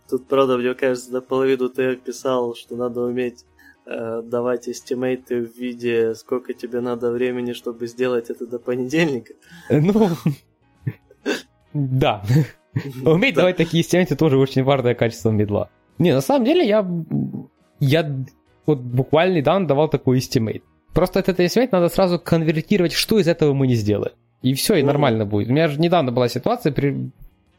Тут, правда, мне кажется, наполовину ты описал, что надо уметь Э, давать эстимейты в виде, сколько тебе надо времени, чтобы сделать это до понедельника. Ну, да. Уметь давать такие estimate ы тоже очень важное качество мидла. Не, на самом деле я, я вот буквально недавно давал такой estimate. Просто этот estimate надо сразу конвертировать, что из этого мы не сделаем. И все, и нормально будет. У меня же недавно была ситуация, при,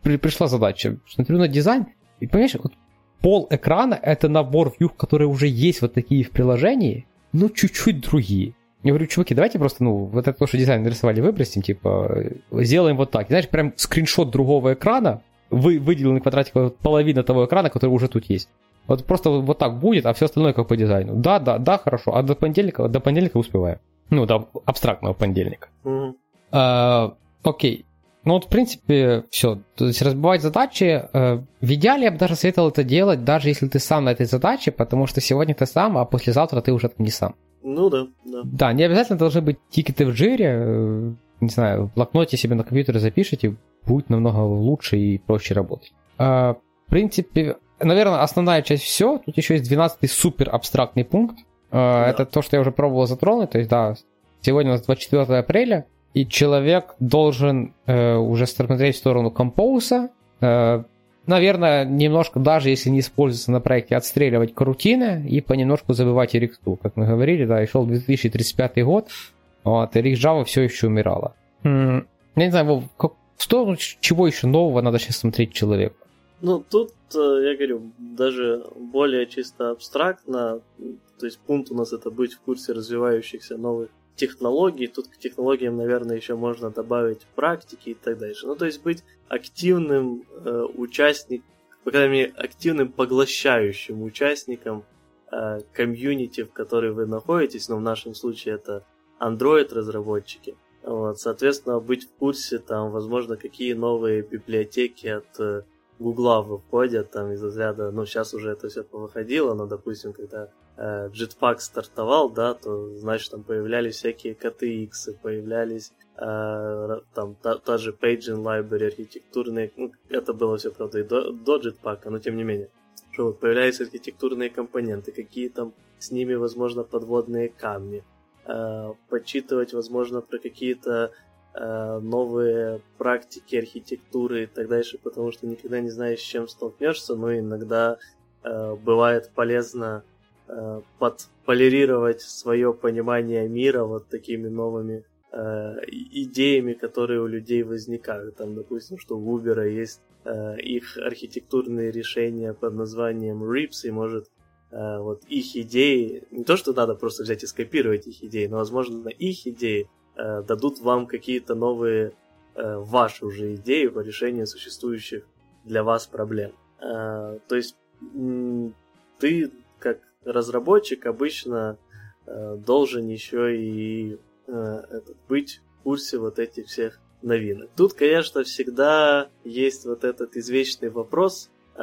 при, пришла задача, смотрю на дизайн, и понимаешь, вот пол экрана это набор вьюх, которые уже есть вот такие в приложении, но чуть-чуть другие. Я говорю, чуваки, давайте просто, ну, вот это то, что дизайн нарисовали, выбросим, типа, сделаем вот так. И, знаешь, прям скриншот другого экрана, вы, выделенный квадратик, половина того экрана, который уже тут есть. Вот просто вот так будет, а все остальное как по дизайну. Да, да, да, хорошо. А до понедельника, до понедельника успеваю. Ну, до абстрактного понедельника. Мгм. А, окей. Ну вот, в принципе, все. То есть разбивать задачи. э, В идеале я бы даже советовал это делать, даже если ты сам на этой задаче, потому что сегодня ты сам, а послезавтра ты уже там не сам. Ну да, да. Да, не обязательно должны быть тикеты в жире. э, Не знаю, в блокноте себе на компьютере запишите, будет намного лучше и проще работать. А, В принципе, наверное, основная часть все. Тут еще есть 12-й супер абстрактный пункт. А, Это то, что я уже пробовал затронуть. То есть, да, сегодня у нас 24 апреля, и человек должен э, уже смотреть в сторону компоуса. Э, наверное, немножко, даже если не используется на проекте, отстреливать карутины и понемножку забывать RX2. Как мы говорили, да, и шел 2035 год, вот, и Java все еще умирала. М, Я не знаю, как, что, чего еще нового надо сейчас смотреть человеку? Ну, тут, э, я говорю, даже более чисто абстрактно, то есть пункт у нас это быть в курсе развивающихся новых технологий, тут к технологиям, наверное, еще можно добавить практики и так дальше. Ну, то есть быть активным э, участником, по крайней мере, активным поглощающим участником э, в которой вы находитесь, но в нашем случае это Android-разработчики. Вот, соответственно, быть в курсе, там, возможно, какие новые библиотеки от э, выходят, там, из разряда, ну, сейчас уже это все повыходило, но, допустим, когда Jetpack стартовал, да, то, значит, там появлялись всякие KTX, появлялись э, там та, та же Paging Library, архитектурные, ну, это было все, правда, и до, до Jetpack, но тем не менее, что вот появлялись архитектурные компоненты, какие там с ними, возможно, подводные камни, э, почитывать, возможно, про какие-то э, новые практики архитектуры и так дальше, потому что никогда не знаешь, с чем столкнешься, но иногда э, бывает полезно э, подполирировать свое понимание мира вот такими новыми э, идеями, которые у людей возникают. Там, допустим, что у Uber есть э, их архитектурные решения под названием RIPS, и может э, вот их идеи, не то, что надо просто взять и скопировать их идеи, но, возможно, их идеи э, дадут вам какие-то новые э, ваши уже идеи по решению существующих для вас проблем. Э, то есть ты как разработчик обычно э, должен еще и э, быть в курсе вот этих всех новинок. Тут, конечно, всегда есть вот этот извечный вопрос, э,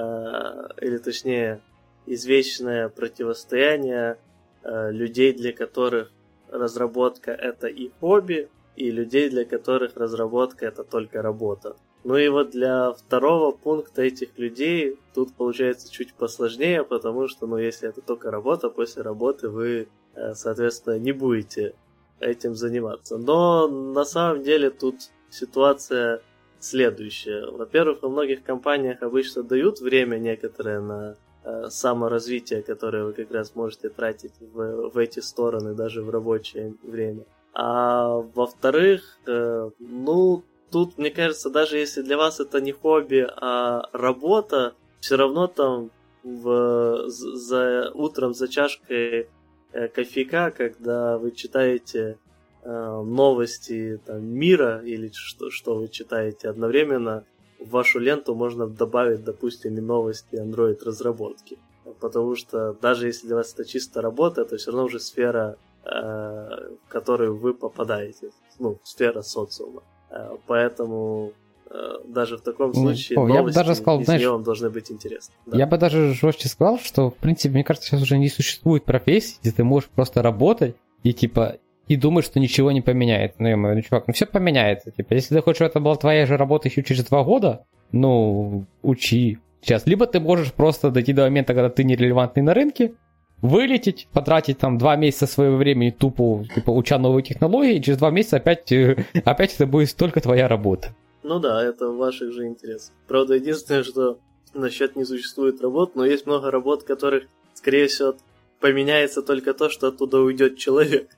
или точнее, извечное противостояние э, людей, для которых разработка это и хобби, и людей, для которых разработка это только работа. Ну и вот для второго пункта этих людей тут получается чуть посложнее, потому что, ну, если это только работа, после работы вы, э, соответственно, не будете этим заниматься. Но на самом деле тут ситуация следующая. Во-первых, во многих компаниях обычно дают время некоторое на э, саморазвитие, которое вы как раз можете тратить в, в эти стороны, даже в рабочее время. А во-вторых, э, ну, тут, мне кажется, даже если для вас это не хобби, а работа, все равно там в, за утром за чашкой э, кофейка, когда вы читаете э, новости там, мира или что, что вы читаете одновременно, в вашу ленту можно добавить, допустим, и новости Android разработки. Потому что даже если для вас это чисто работа, это все равно уже сфера, э, в которую вы попадаете. Ну, сфера социума. Э, поэтому э, даже в таком случае О, я бы даже сказал, знаешь, вам должны быть интересны. Да. Я бы даже жестче сказал, что, в принципе, мне кажется, сейчас уже не существует профессии, где ты можешь просто работать и, типа, и думать, что ничего не поменяет. Ну, я говорю, ну, чувак, ну все поменяется. Типа, если ты хочешь, чтобы это была твоя же работа еще через два года, ну, учи сейчас. Либо ты можешь просто дойти до момента, когда ты нерелевантный на рынке, вылететь, потратить там два месяца своего времени тупо, типа, уча новые технологии, и через два месяца опять, э, опять это будет только твоя работа. Ну да, это в ваших же интересах. Правда, единственное, что насчет не существует работ, но есть много работ, которых, скорее всего, поменяется только то, что оттуда уйдет человек.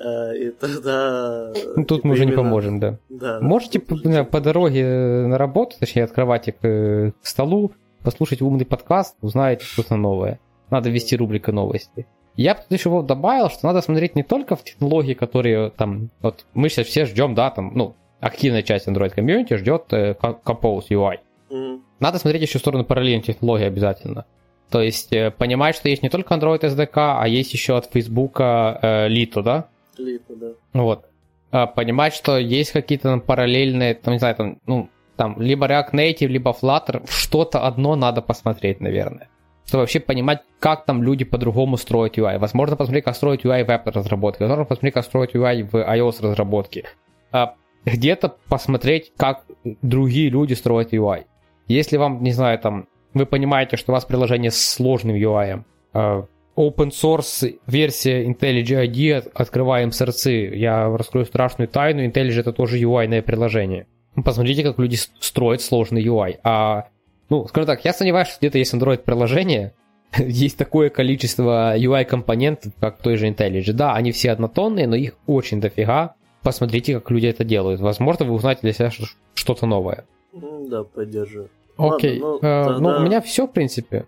Э, И тогда... Ну, тут типа, мы уже не именно- поможем, да. Да. Можете по, по дороге на работу, точнее от кровати к, к столу, послушать умный подкаст, узнаете что-то новое. Надо вести рубрика новости. Я бы еще вот добавил, что надо смотреть не только в технологии, которые там, вот мы сейчас все ждем, да, там, ну, активная часть Android комьюнити ждет э, Compose UI. Mm. Надо смотреть еще в сторону параллельной технологии обязательно. То есть э, понимать, что есть не только Android SDK, а есть еще от Facebook э, Lito, да? Lito, да. Вот. А, понимать, что есть какие-то там, параллельные, там, не знаю, там, ну, там, либо React Native, либо Flutter, что-то одно надо посмотреть, наверное. Чтобы вообще понимать, как там люди по-другому строят UI. Возможно, посмотреть, как строить UI в веб-разработке. Возможно, посмотреть, как строить UI в iOS-разработке. А где-то посмотреть, как другие люди строят UI. Если вам, не знаю, там, вы понимаете, что у вас приложение с сложным UI, а, open source версия IntelliJ IDE открываем сорцы. Я раскрою страшную тайну, IntelliJ это тоже UI приложение. Посмотрите, как люди строят сложный UI. А, ну, скажем так, я сомневаюсь, что где-то есть Android приложение, есть такое количество UI-компонентов, как той же IntelliJ. Да, они все однотонные, но их очень дофига. Посмотрите, как люди это делают. Возможно, вы узнаете для себя что-то новое. Да, поддерживаю. Окей. Ладно, ну, тогда... ну, у меня все, в принципе.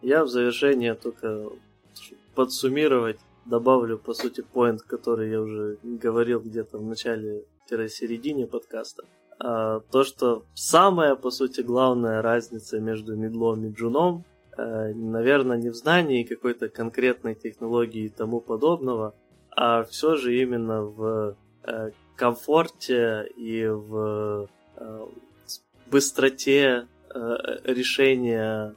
Я в завершение только подсуммировать добавлю, по сути, поинт, который я уже говорил где-то в начале-середине подкаста. А, то, что самая, по сути, главная разница между медлом и джуном, э, наверное, не в знании какой-то конкретной технологии и тому подобного, а все же именно в э, комфорте и в э, быстроте решения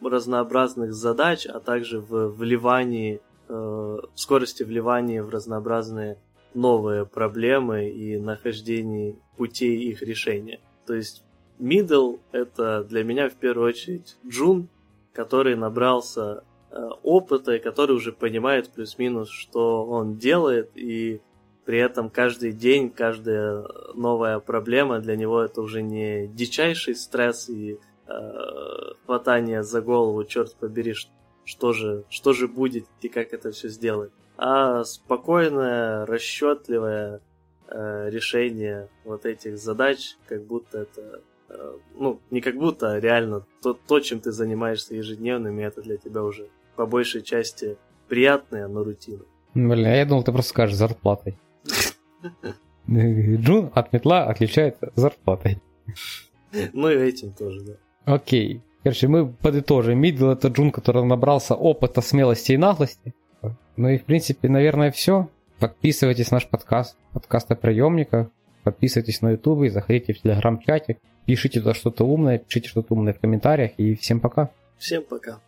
разнообразных задач, а также в вливании, в скорости вливания в разнообразные новые проблемы и нахождении путей их решения. То есть middle это для меня в первую очередь Джун, который набрался э, опыта и который уже понимает плюс-минус, что он делает, и при этом каждый день, каждая новая проблема для него это уже не дичайший стресс и э, хватание за голову, черт побери, что же, что же будет и как это все сделать а спокойное, расчетливое э, решение вот этих задач, как будто это, э, ну, не как будто, а реально то, то, чем ты занимаешься ежедневно, и это для тебя уже по большей части приятная, но рутина. Блин, я думал, ты просто скажешь зарплатой. Джун от мидла отличается зарплатой. Ну и этим тоже, да. Окей. Короче, мы подытожим. Мидл это Джун, который набрался опыта, смелости и наглости. Ну и, в принципе, наверное, все. Подписывайтесь на наш подкаст, подкаст о приемниках. Подписывайтесь на YouTube, заходите в телеграм-чатик, пишите туда что-то умное, пишите что-то умное в комментариях. И всем пока. Всем пока.